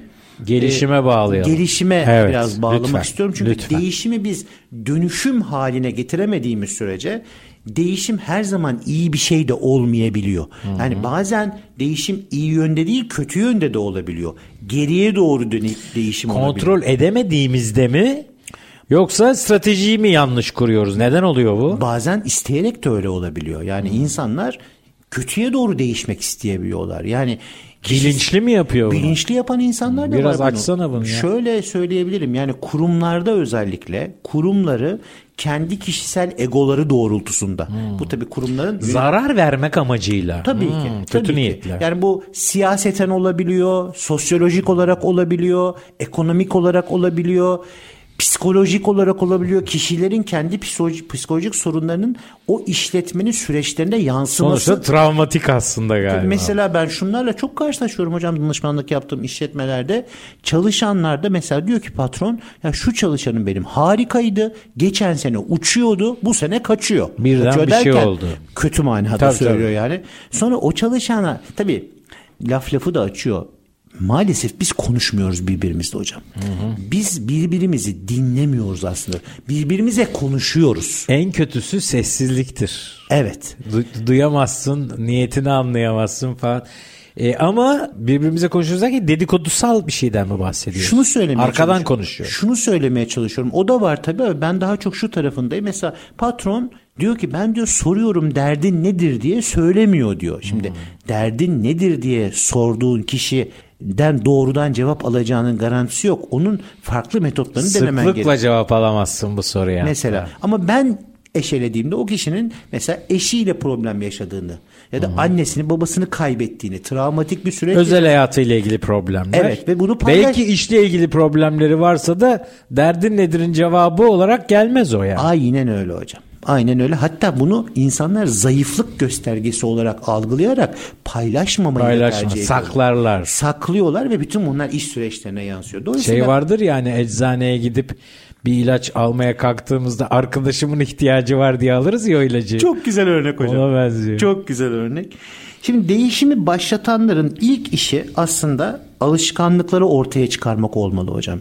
Gelişime bağlayalım. Gelişime Evet, biraz bağlamak lütfen, istiyorum. Çünkü lütfen. değişimi biz dönüşüm haline getiremediğimiz sürece değişim her zaman iyi bir şey de olmayabiliyor. Yani bazen değişim iyi yönde değil kötü yönde de olabiliyor. Geriye doğru dönük değişim olabiliyor. Kontrol edemediğimizde mi yoksa stratejiyi mi yanlış kuruyoruz? Neden oluyor bu? Bazen isteyerek de öyle olabiliyor. Yani insanlar kötüye doğru değişmek isteyebiliyorlar. Yani Bilinçli mi yapıyor bunu? Bilinçli yapan insanlar da Biraz var bunu. açsana bunu ya. Şöyle söyleyebilirim yani kurumlarda özellikle kurumları kendi kişisel egoları doğrultusunda. Hmm. Bu tabii kurumların Zarar vermek amacıyla. Tabii Hmm, ki. Kötü tabii ki. niyetler. Yani bu siyaseten olabiliyor, sosyolojik olarak olabiliyor, ekonomik olarak olabiliyor, psikolojik olarak olabiliyor. Kişilerin kendi psikolojik, psikolojik sorunlarının o işletmenin süreçlerinde yansıması. Sonuçta travmatik aslında galiba. Mesela ben şunlarla çok karşılaşıyorum hocam danışmanlık yaptığım işletmelerde. Çalışanlar da mesela diyor ki patron ya şu çalışanım benim harikaydı. Geçen sene uçuyordu bu sene kaçıyor. Birden Kaçıyor bir şey derken oldu. Kötü manada Tabii, söylüyor tabii. yani. Sonra o çalışana tabii laf lafı da açıyor. Maalesef biz konuşmuyoruz birbirimizle hocam. Biz birbirimizi dinlemiyoruz aslında. Birbirimize konuşuyoruz. En kötüsü sessizliktir. Evet. Du- duyamazsın, niyetini anlayamazsın falan. E, ama birbirimize konuşuyoruz derken dedikodusal bir şeyden mi bahsediyoruz? Şunu söylemeye Arkadan konuşuyor. Şunu söylemeye çalışıyorum. O da var tabii ama ben daha çok şu tarafındayım. Mesela patron diyor ki ben diyor soruyorum derdin nedir diye söylemiyor diyor. Şimdi Hmm. derdin nedir diye sorduğun kişiden doğrudan cevap alacağının garantisi yok. Onun farklı metotlarını denemen gerekiyor. Sıklıkla cevap alamazsın bu soruya. Mesela ama ben eşelediğimde o kişinin mesela eşiyle problem yaşadığını ya da annesini babasını kaybettiğini travmatik bir süreç Özel hayatıyla ilgili problemler. Evet, ve bunu paylaş- Belki işle ilgili problemleri varsa da derdin nedir'in cevabı olarak gelmez o yani. Aynen öyle hocam. Aynen öyle. Hatta bunu insanlar zayıflık göstergesi olarak algılayarak paylaşmamayı Paylaşma, tercih ediyorlar. saklarlar. Saklıyorlar ve bütün bunlar iş süreçlerine yansıyor. Dolayısıyla Şey vardır yani eczaneye gidip bir ilaç almaya kalktığımızda arkadaşımın ihtiyacı var diye alırız ya o ilacı. çok güzel örnek hocam. Ona benziyor. Çok güzel örnek. Şimdi değişimi başlatanların ilk işi aslında alışkanlıkları ortaya çıkarmak olmalı hocam.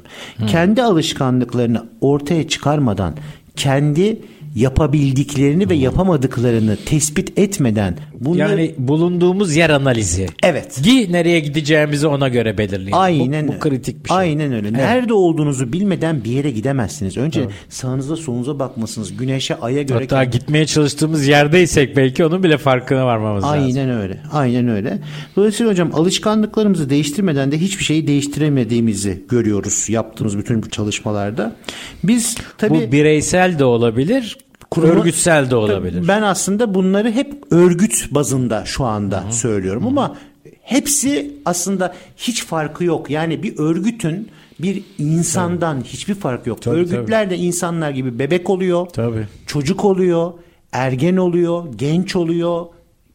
Kendi alışkanlıklarını ortaya çıkarmadan kendi yapabildiklerini ve yapamadıklarını tespit etmeden bunları Yani bulunduğumuz yer analizi. Evet. Gi nereye gideceğimizi ona göre belirleyin. Aynen bu, bu kritik bir şey. Aynen öyle. Nerede olduğunuzu bilmeden bir yere gidemezsiniz. Önce sağınıza solunuza bakmasınız. Güneşe, aya göre Hatta gitmeye çalıştığımız yerdeysek belki onun bile farkına varmamız lazım. Aynen öyle. Aynen öyle. Dolayısıyla hocam alışkanlıklarımızı değiştirmeden de hiçbir şeyi değiştiremediğimizi görüyoruz yaptığımız bütün bu çalışmalarda. Biz tabii Bu bireysel de olabilir, Kuruma- örgütsel de olabilir. Ben aslında bunları hep örgüt bazında şu anda söylüyorum ama hepsi aslında hiç farkı yok. Yani bir örgütün bir insandan hiçbir farkı yok. Tabii, Örgütler de insanlar gibi bebek oluyor, Tabii. çocuk oluyor, ergen oluyor, genç oluyor,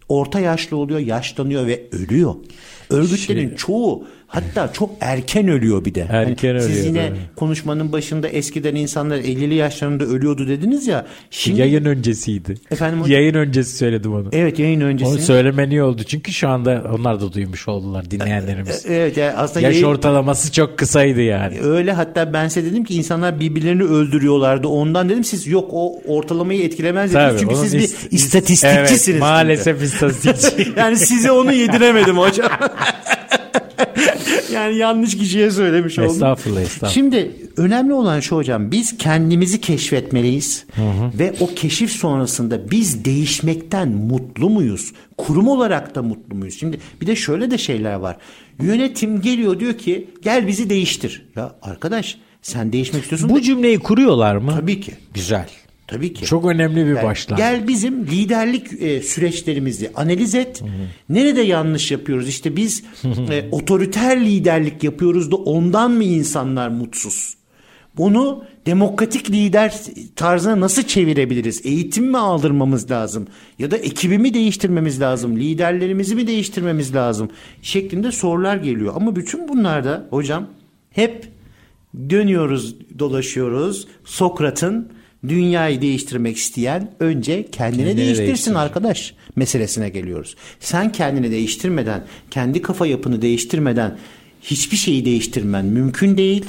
orta yaşlı oluyor, yaşlanıyor ve ölüyor. Örgütlerin çoğu hatta çok erken ölüyor bir de. Hani Erken Siz ölüyor, yine tabii. konuşmanın başında eskiden insanlar 50'li yaşlarında ölüyordu dediniz ya. Şimdi Yayın öncesiydi. Efendim hocam? Yayın öncesi söyledim onu. Evet yayın öncesi. Onu söylemen iyi oldu çünkü şu anda onlar da duymuş oldular dinleyenlerimiz. Evet yani aslında Yaş yayın- ortalaması çok kısaydı yani. öyle hatta ben size dedim ki insanlar birbirlerini öldürüyorlardı. Ondan dedim siz yok o ortalamayı etkilemez dediniz. Tabii, Çünkü siz bir ist- istatistikçisiniz. Evet, maalesef istatistikçi. yani size onu yediremedim hocam. yani yanlış kişiye söylemiş oldum. estağfurullah estağfurullah. Şimdi önemli olan şu hocam biz kendimizi keşfetmeliyiz ve o keşif sonrasında biz değişmekten mutlu muyuz? Kurum olarak da mutlu muyuz? Şimdi bir de şöyle de şeyler var. Yönetim geliyor diyor ki gel bizi değiştir. Ya arkadaş sen değişmek istiyorsun. Bu da- cümleyi kuruyorlar mı? tabii ki. Güzel. Tabii ki. Çok önemli bir Yani başlangıç. Gel bizim liderlik e, süreçlerimizi analiz et. Nerede yanlış yapıyoruz? İşte biz e, otoriter liderlik yapıyoruz da ondan mı insanlar mutsuz? Bunu demokratik lider tarzına nasıl çevirebiliriz? Eğitim mi aldırmamız lazım? Ya da ekibi mi değiştirmemiz lazım? Liderlerimizi mi değiştirmemiz lazım? Şeklinde sorular geliyor. Ama bütün bunlarda hocam hep dönüyoruz, dolaşıyoruz. Sokrat'ın dünyayı değiştirmek isteyen önce kendini Kendini değiştirsin değiştirecek. arkadaş meselesine geliyoruz. Sen kendini değiştirmeden, kendi kafa yapını değiştirmeden hiçbir şeyi değiştirmen mümkün değil.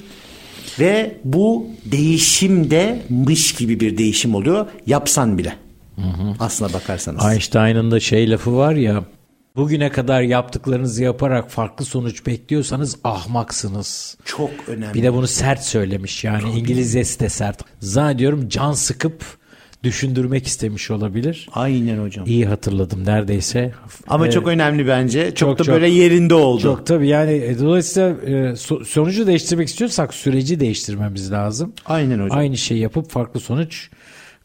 Ve bu değişim de mış gibi bir değişim oluyor. Yapsan bile. Aslına bakarsanız. Einstein'ın da şey lafı var ya bugüne kadar yaptıklarınızı yaparak farklı sonuç bekliyorsanız ahmaksınız. Çok önemli. Bir de bunu sert söylemiş yani İngilizcesi de sert. Zannediyorum can sıkıp düşündürmek istemiş olabilir. Aynen hocam. İyi hatırladım neredeyse. Ama Ee, çok önemli bence. Çok, çok, da çok. böyle yerinde oldu. Çok tabii yani e, dolayısıyla e, so- sonucu değiştirmek istiyorsak süreci değiştirmemiz lazım. Aynen hocam. Aynı şeyi yapıp farklı sonuç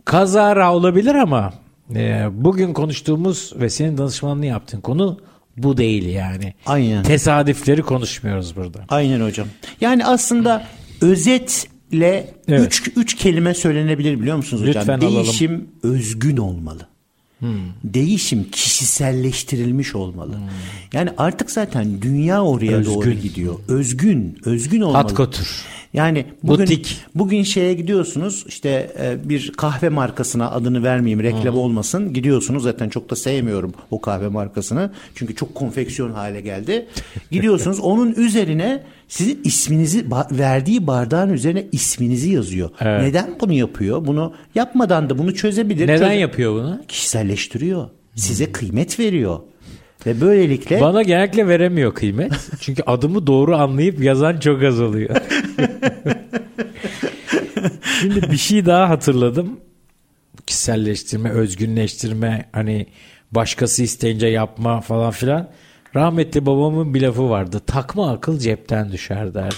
kazara olabilir ama e, bugün konuştuğumuz ve senin danışmanlığını yaptığın konu bu değil yani. Aynen. Tesadüfleri konuşmuyoruz burada. Aynen hocam. Yani aslında özetle Evet. üç, üç kelime söylenebilir biliyor musunuz hocam? Lütfen alalım. Değişim özgün olmalı. Değişim kişiselleştirilmiş olmalı. Yani artık zaten dünya oraya Özgün. doğru gidiyor. Özgün, özgün olmalı. Kotur. Yani bugün, Butik. bugün şeye gidiyorsunuz işte e, bir kahve markasına adını vermeyeyim reklam olmasın gidiyorsunuz zaten çok da sevmiyorum o kahve markasını çünkü çok konfeksiyon hale geldi. Gidiyorsunuz onun üzerine sizin isminizi verdiği bardağın üzerine isminizi yazıyor. Evet. Neden bunu yapıyor? Bunu yapmadan da bunu çözebilir. Neden Çöze- yapıyor bunu? Kişiselleştiriyor. Size kıymet veriyor. Ve böylelikle Bana genellikle veremiyor kıymet. Çünkü adımı doğru anlayıp yazan çok az oluyor. Şimdi bir şey daha hatırladım. Kişiselleştirme, özgünleştirme, hani başkası isteyince yapma falan filan. Rahmetli babamın bir lafı vardı. Takma akıl cepten düşer derdi.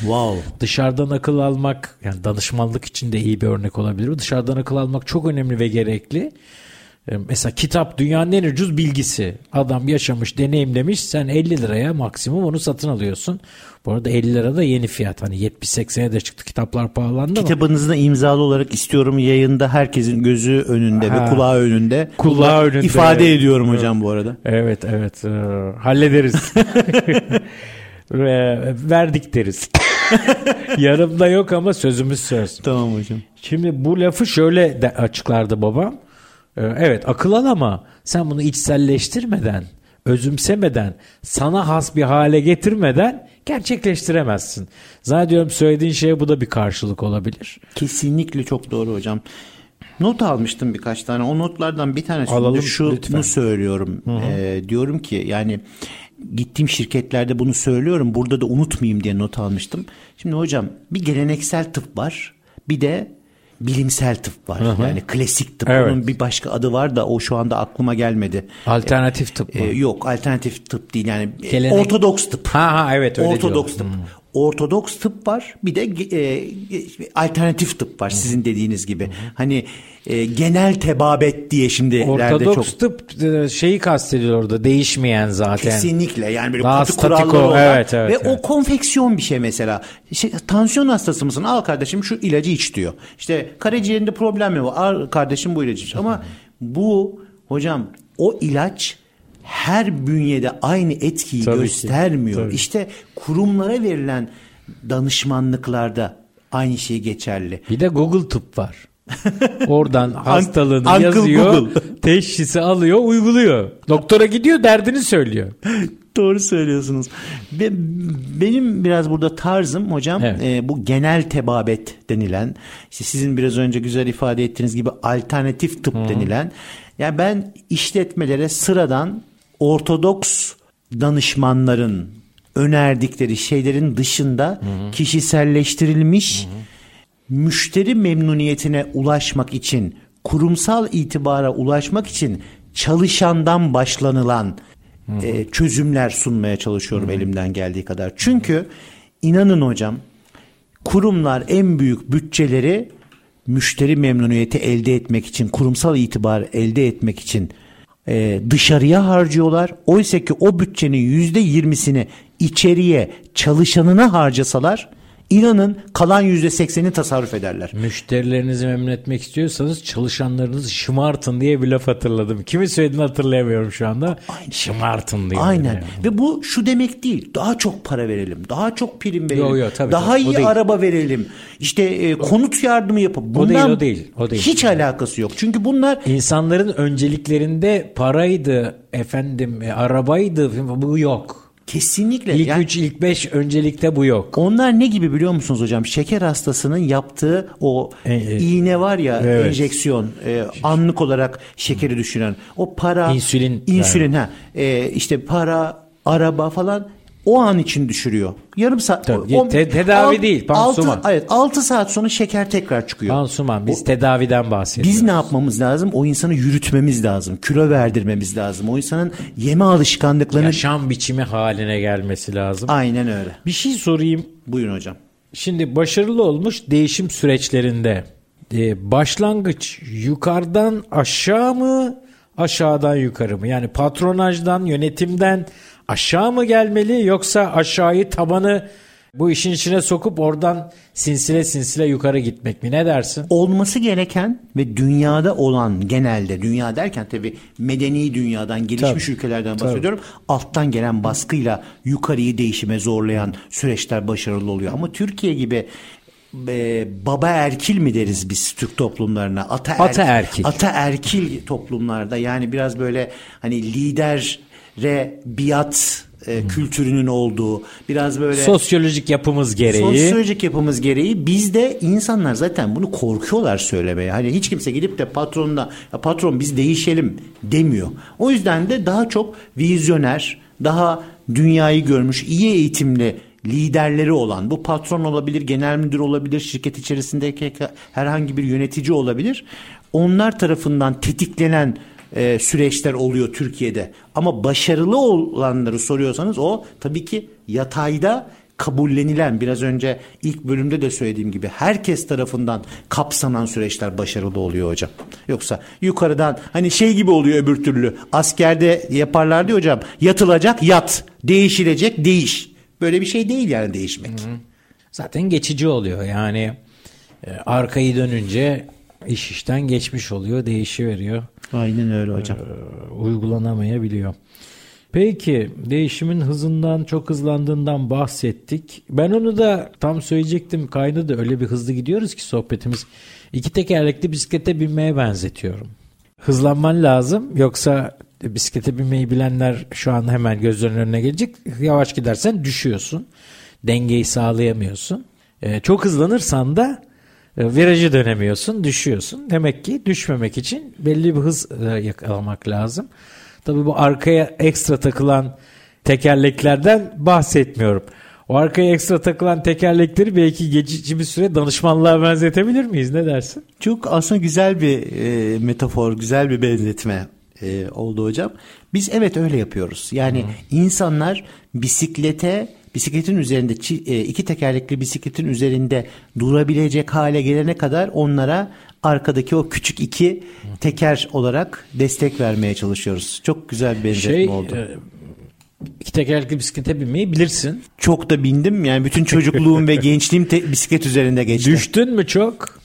wow. Dışarıdan akıl almak, yani danışmanlık için de iyi bir örnek olabilir. Dışarıdan akıl almak çok önemli ve gerekli. Ee, Mesela kitap dünyanın en ucuz bilgisi. Adam yaşamış, deneyimlemiş. Sen 50 liraya maksimum onu satın alıyorsun. Bu arada 50 lira da yeni fiyat. Hani 70-80'e de çıktı. Kitaplar pahalandı. Kitabınızda imzalı olarak istiyorum yayında herkesin gözü önünde Ha. ve kulağı önünde. Kulağı önünde, İfade evet. ediyorum hocam bu arada. Evet evet Ee, hallederiz. Ve verdik deriz. Yarımda yok ama sözümüz söz. Tamam hocam. Şimdi bu lafı şöyle de açıklardı babam. Ee, Evet akıl al ama sen bunu içselleştirmeden, özümsemeden, sana has bir hale getirmeden gerçekleştiremezsin. Zannediyorum söylediğin şeye bu da bir karşılık olabilir. Kesinlikle çok doğru hocam. Not almıştım birkaç tane. O notlardan bir tanesinde Alalım, şunu lütfen. söylüyorum. Ee, diyorum ki yani gittiğim şirketlerde bunu söylüyorum. Burada da unutmayayım diye not almıştım. Şimdi hocam bir geleneksel tıp var. Bir de bilimsel tıp var. Yani klasik tıp. Evet. Onun bir başka adı var da o şu anda aklıma gelmedi. Alternatif tıp mı? Ee, yok alternatif tıp değil yani Gelenek- ortodoks tıp. Ha ha evet öyle Ortodoks diyorlar. tıp. Ortodoks tıp var. Bir de e, alternatif tıp var sizin dediğiniz gibi. Hani e, genel tebabet diye şimdilerde Ortodoks çok tıp e, şeyi kastediyor orada değişmeyen zaten. kesinlikle yani böyle Daha katı kuralları olan evet, evet, ve evet. o konfeksiyon bir şey mesela. Şey, tansiyon hastası mısın? Al kardeşim şu ilacı iç diyor. İşte karaciğerinde problem mi var? Al kardeşim bu ilacı iç. Ama bu hocam o ilaç her bünyede aynı etkiyi Tabii ki, göstermiyor. tabii. İşte kurumlara verilen danışmanlıklarda aynı şey geçerli. Bir de Google tıp var. Oradan hastalığını Uncle yazıyor, Google. teşhisi alıyor, uyguluyor. Doktora gidiyor, derdini söylüyor. Doğru söylüyorsunuz. Benim biraz burada tarzım hocam Evet. e, bu genel tebabet denilen işte sizin biraz önce güzel ifade ettiğiniz gibi alternatif tıp denilen yani ben işletmelere sıradan ortodoks danışmanların önerdikleri şeylerin dışında kişiselleştirilmiş müşteri memnuniyetine ulaşmak için, kurumsal itibara ulaşmak için çalışandan başlanılan e, çözümler sunmaya çalışıyorum elimden geldiği kadar. Çünkü inanın hocam kurumlar en büyük bütçeleri müşteri memnuniyeti elde etmek için, kurumsal itibar elde etmek için e, dışarıya harcıyorlar. Oysa ki o bütçenin yüzde yirmisini içeriye çalışanına harcasalar inanın kalan yüzde sekseni tasarruf ederler. Müşterilerinizi memnun etmek istiyorsanız çalışanlarınızı şımartın diye bir laf hatırladım. Kimi söylediğini hatırlayamıyorum şu anda. Şımartın diye. Aynen. Yani. Ve bu şu demek değil. Daha çok para verelim. Daha çok prim verelim. Yo, yo, tabii, daha tabii. İyi değil. araba verelim. İşte e, konut yardımı yapıp O değil, bundan o değil, o değil. hiç alakası yok. Çünkü bunlar İnsanların önceliklerinde paraydı, efendim e, arabaydı bu yok. Kesinlikle İlk yani 3 ilk 5 öncelikte bu yok. onlar ne gibi biliyor musunuz hocam? Şeker hastasının yaptığı o E, e, iğne var ya evet. enjeksiyon e, anlık olarak şekeri düşüren o para İnsülin insülin ha e, işte para araba falan o an için düşürüyor. Yarım saat Tabii, te- tedavi değil, pansuman. Altı, evet 6 saat sonra şeker tekrar çıkıyor. Pansuman biz tedaviden bahsediyoruz. Biz ne yapmamız lazım? O insanı yürütmemiz lazım. Kilo verdirmemiz lazım. O insanın yeme alışkanlıklarını Yaşam biçimi haline gelmesi lazım. aynen öyle. Bir şey sorayım. Buyurun hocam. Şimdi başarılı olmuş değişim süreçlerinde e, başlangıç yukarıdan aşağı mı aşağıdan yukarı mı? Yani patronajdan yönetimden aşağı mı gelmeli yoksa aşağıyı tabanı bu işin içine sokup oradan sinsile sinsile yukarı gitmek mi? Ne dersin? olması gereken ve dünyada olan genelde dünya derken tabi medeni dünyadan gelişmiş Tabii. ülkelerden bahsediyorum. Alttan gelen baskıyla yukarıyı değişime zorlayan süreçler başarılı oluyor. Ama Türkiye gibi e, baba erkil mi deriz biz Türk toplumlarına? Ata Ataerkil. Ataerkil toplumlarda yani biraz böyle hani lidere biat e, kültürünün olduğu, biraz böyle Sosyolojik yapımız gereği. sosyolojik yapımız gereği bizde insanlar zaten bunu korkuyorlar söylemeye. Hani hiç kimse gidip de patronla ya patron biz değişelim demiyor. O yüzden de daha çok vizyoner, daha dünyayı görmüş, iyi eğitimli liderleri olan bu patron olabilir, genel müdür olabilir, şirket içerisindeki herhangi bir yönetici olabilir. Onlar tarafından tetiklenen e, süreçler oluyor Türkiye'de. Ama başarılı olanları soruyorsanız o tabii ki yatayda kabullenilen biraz önce ilk bölümde de söylediğim gibi herkes tarafından kapsanan süreçler başarılı oluyor hocam. Yoksa yukarıdan hani şey gibi oluyor öbür türlü askerde yaparlardı hocam yatılacak yat değişilecek değiş. Böyle bir şey değil yani değişmek. Zaten geçici oluyor yani e, arkayı dönünce iş işten geçmiş oluyor değişiveriyor. Aynen öyle hocam. Ee, uygulanamayabiliyor. Peki değişimin hızından çok hızlandığından bahsettik. Ben onu da tam söyleyecektim kaydı da öyle bir hızlı gidiyoruz ki sohbetimiz. İki tekerlekli bisiklete binmeye benzetiyorum. Hızlanman lazım yoksa bisiklete binmeyi bilenler şu an hemen gözlerinin önüne gelecek. Yavaş gidersen düşüyorsun. Dengeyi sağlayamıyorsun. Ee, çok hızlanırsan da virajı dönemiyorsun, düşüyorsun. Demek ki düşmemek için belli bir hız e, yakalamak lazım. Tabii bu arkaya ekstra takılan tekerleklerden bahsetmiyorum. O arkaya ekstra takılan tekerlekleri belki geçici bir süre danışmanlığa benzetebilir miyiz? Ne dersin? Çok aslında güzel bir e, metafor, güzel bir benzetme e, oldu hocam. Biz evet öyle yapıyoruz. Yani Hı. insanlar bisiklete bisikletin üzerinde e, iki tekerlekli bisikletin üzerinde durabilecek hale gelene kadar onlara arkadaki o küçük iki teker olarak destek vermeye çalışıyoruz. Çok güzel bir benzetme şey, oldu. E, iki tekerlekli bisiklete binmeyi bilirsin. Çok da bindim. Yani bütün çocukluğum ve gençliğim te- bisiklet üzerinde geçti. Düştün mü çok?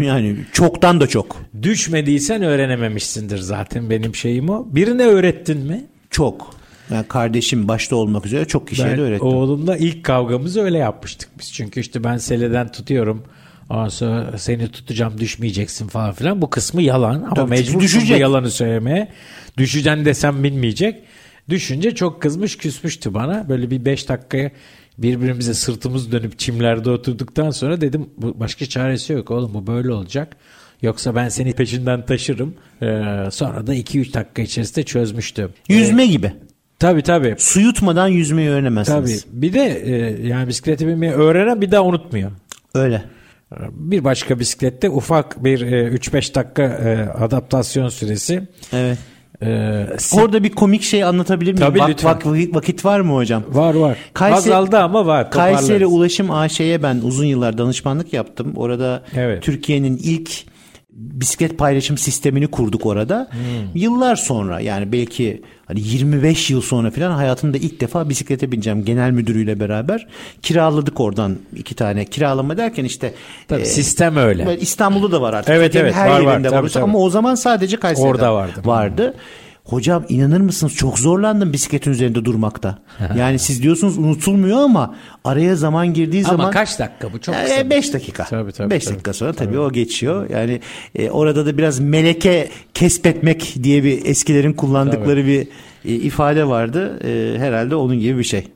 Yani çoktan da çok. Düşmediysen öğrenememişsindir zaten benim şeyim o. Birine öğrettin mi? Çok. Yani kardeşim başta olmak üzere çok kişiye ben de öğrettim. Oğlumla ilk kavgamızı öyle yapmıştık biz. Çünkü işte ben seleden tutuyorum. Ondan sonra seni tutacağım düşmeyeceksin falan filan. Bu kısmı yalan ama Tabii, mecbursun bu yalanı söylemeye. Düşeceksin desem bilmeyecek. Düşünce çok kızmış küsmüştü bana. Böyle bir beş dakikaya birbirimize sırtımız dönüp çimlerde oturduktan sonra dedim bu başka çaresi yok oğlum bu böyle olacak. Yoksa ben seni peşinden taşırım. Ee, sonra da 2-3 dakika içerisinde çözmüştüm. Yüzme ee, gibi. Tabii tabii. Su yutmadan yüzmeyi öğrenemezsiniz. Tabii. Bir de e, yani bisiklete binmeyi öğrenen bir daha unutmuyor. Öyle. Bir başka bisiklette ufak bir e, 3-5 dakika e, adaptasyon süresi. Evet. Ee, Orada bir komik şey anlatabilir miyim? Tabii, vak, vak, vakit var mı hocam? Var var. Kayseri, Azaldı ama var. Kayseri Ulaşım AŞ'ye ben uzun yıllar danışmanlık yaptım. Orada evet. Türkiye'nin ilk bisiklet paylaşım sistemini kurduk orada. Hmm. Yıllar sonra yani belki hani 25 yıl sonra falan hayatımda ilk defa bisiklete bineceğim genel müdürüyle beraber. Kiraladık oradan iki tane. Kiralama derken işte tabii, e, sistem öyle. İstanbul'da da var artık. Evet Türkiye'nin evet her var, yerinde var, tabii, tabii. ama o zaman sadece Kayseri'de Orada vardı. vardı. Hocam inanır mısınız çok zorlandım bisikletin üzerinde durmakta. yani siz diyorsunuz unutulmuyor ama araya zaman girdiği ama zaman. Ama kaç dakika bu çok kısa. 5 beş dakika. Tabii, tabii, beş tabii. dakika sonra tabii, tabii o geçiyor. Yani e, orada da biraz meleke kesbetmek diye bir eskilerin kullandıkları tabii. bir e, ifade vardı. E, herhalde onun gibi bir şey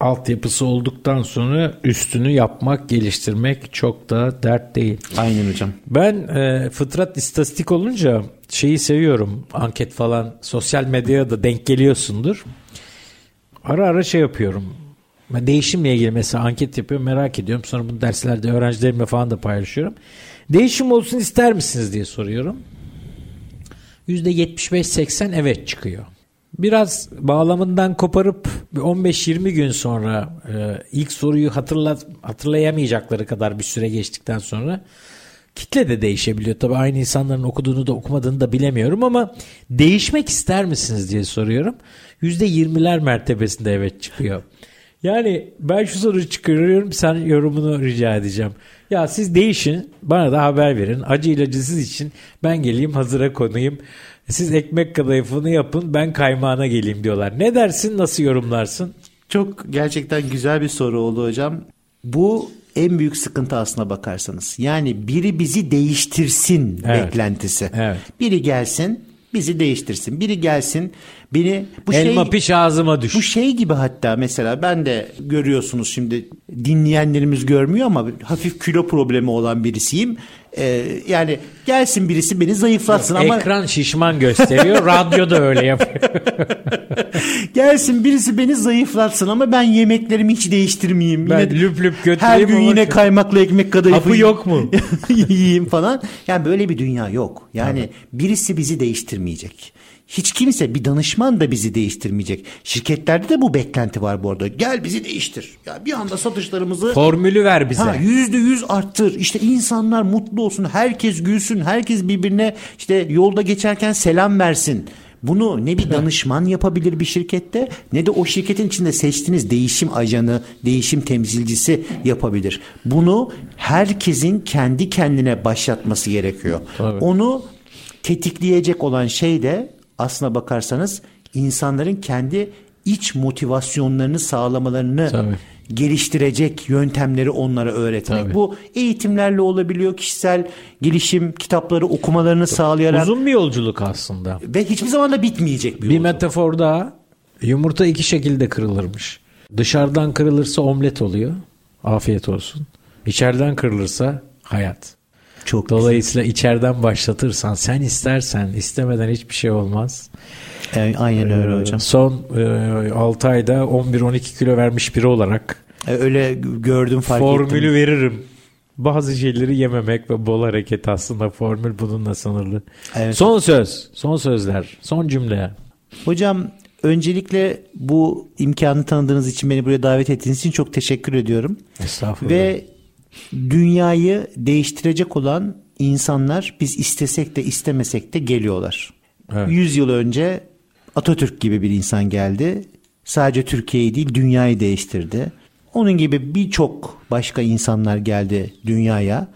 altyapısı olduktan sonra üstünü yapmak, geliştirmek çok da dert değil. Aynen hocam. Ben e, fıtrat istatistik olunca şeyi seviyorum. Anket falan sosyal medyaya da denk geliyorsundur. Ara ara şey yapıyorum. Ben değişimle ilgili mesela anket yapıyorum merak ediyorum. Sonra bunu derslerde öğrencilerimle falan da paylaşıyorum. Değişim olsun ister misiniz diye soruyorum. %75-80 evet çıkıyor. Biraz bağlamından koparıp 15-20 gün sonra e, ilk soruyu hatırlat hatırlayamayacakları kadar bir süre geçtikten sonra kitle de değişebiliyor. Tabii aynı insanların okuduğunu da okumadığını da bilemiyorum ama değişmek ister misiniz diye soruyorum. %20'ler mertebesinde evet çıkıyor. Yani ben şu soruyu çıkarıyorum sen yorumunu rica edeceğim. Ya siz değişin bana da haber verin. Acı ilacı siz için ben geleyim hazıra konayım. Siz ekmek kadayıfını yapın ben kaymağına geleyim diyorlar. Ne dersin nasıl yorumlarsın? Çok gerçekten güzel bir soru oldu hocam. Bu en büyük sıkıntı aslına bakarsanız. Yani biri bizi değiştirsin evet. beklentisi. Evet. Biri gelsin bizi değiştirsin. Biri gelsin beni bu Elma şey piş ağzıma düş. bu şey gibi hatta mesela ben de görüyorsunuz şimdi dinleyenlerimiz görmüyor ama hafif kilo problemi olan birisiyim. Ee, yani gelsin birisi beni zayıflatsın ama Ekran şişman gösteriyor. radyo da öyle yapıyor. gelsin birisi beni zayıflatsın ama ben yemeklerimi hiç değiştirmeyeyim. Ben Yine- lüp lüp götüreyim Her gün yine kaymaklı ekmek kadayıfı Hapı yok mu? yiyeyim falan. Yani böyle bir dünya yok. Yani birisi bizi değiştirmeyecek. Hiç kimse bir danışman da bizi değiştirmeyecek. Şirketlerde de bu beklenti var bu arada. Gel bizi değiştir. Ya bir anda satışlarımızı Formülü ver bize. Ha, yüzde yüz arttır. İşte insanlar mutlu olsun. Herkes gülsün. Herkes birbirine işte yolda geçerken selam versin. Bunu ne bir danışman yapabilir bir şirkette ne de o şirketin içinde seçtiğiniz değişim ajanı, değişim temsilcisi yapabilir. Bunu herkesin kendi kendine başlatması gerekiyor. Tabii. Onu tetikleyecek olan şey de aslına bakarsanız insanların kendi iç motivasyonlarını sağlamalarını Tabii. geliştirecek yöntemleri onlara öğretmek. Tabii. Bu eğitimlerle olabiliyor. Kişisel gelişim kitapları okumalarını sağlayarak Uzun bir yolculuk aslında. ve hiçbir zaman da bitmeyecek bir, Bir yolculuk. metafor daha. Yumurta iki şekilde kırılırmış. Dışarıdan kırılırsa omlet oluyor. Afiyet olsun. İçeriden kırılırsa hayat. Çok güzel. Dolayısıyla içeriden başlatırsan sen istersen istemeden hiçbir şey olmaz. Evet, aynen öyle hocam. Son e, 6 ayda 11-12 kilo vermiş biri olarak E, Öyle gördüm fark formülü ettim. veririm. Bazı şeyleri yememek ve bol hareket aslında formül bununla sınırlı. Evet. Son söz, son sözler, son cümle. Hocam öncelikle bu imkanı tanıdığınız için beni buraya davet ettiğiniz için çok teşekkür ediyorum. Estağfurullah. Ve dünyayı değiştirecek olan insanlar biz istesek de istemesek de geliyorlar. Evet. 100 yıl önce Atatürk gibi bir insan geldi. Sadece Türkiye'yi değil dünyayı değiştirdi. Onun gibi birçok başka insanlar geldi dünyaya.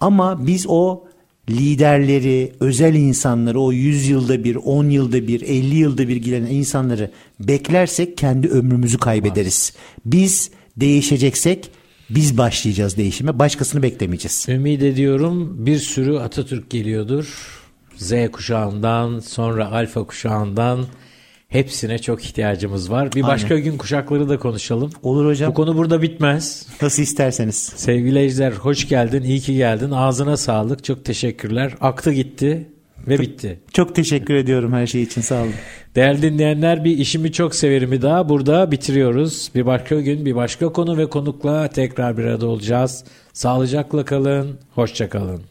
Ama biz o liderleri, özel insanları, o 100 yılda bir, 10 yılda bir, 50 yılda bir gelen insanları beklersek kendi ömrümüzü kaybederiz. Biz değişeceksek biz başlayacağız değişime. Başkasını beklemeyeceğiz. Ümit ediyorum bir sürü Atatürk geliyordur. Z kuşağından sonra alfa kuşağından hepsine çok ihtiyacımız var. Bir başka gün kuşakları da konuşalım. Olur hocam. Bu konu burada bitmez. Nasıl isterseniz. Sevgili Ejder hoş geldin, iyi ki geldin. Ağzına sağlık, çok teşekkürler. Aktı gitti ve bitti. Çok teşekkür ediyorum her şey için. Sağ olun. Değerli dinleyenler bir işimi çok severimi daha burada bitiriyoruz. Bir başka gün bir başka konu ve konukla tekrar bir arada olacağız. Sağlıcakla kalın, hoşça kalın.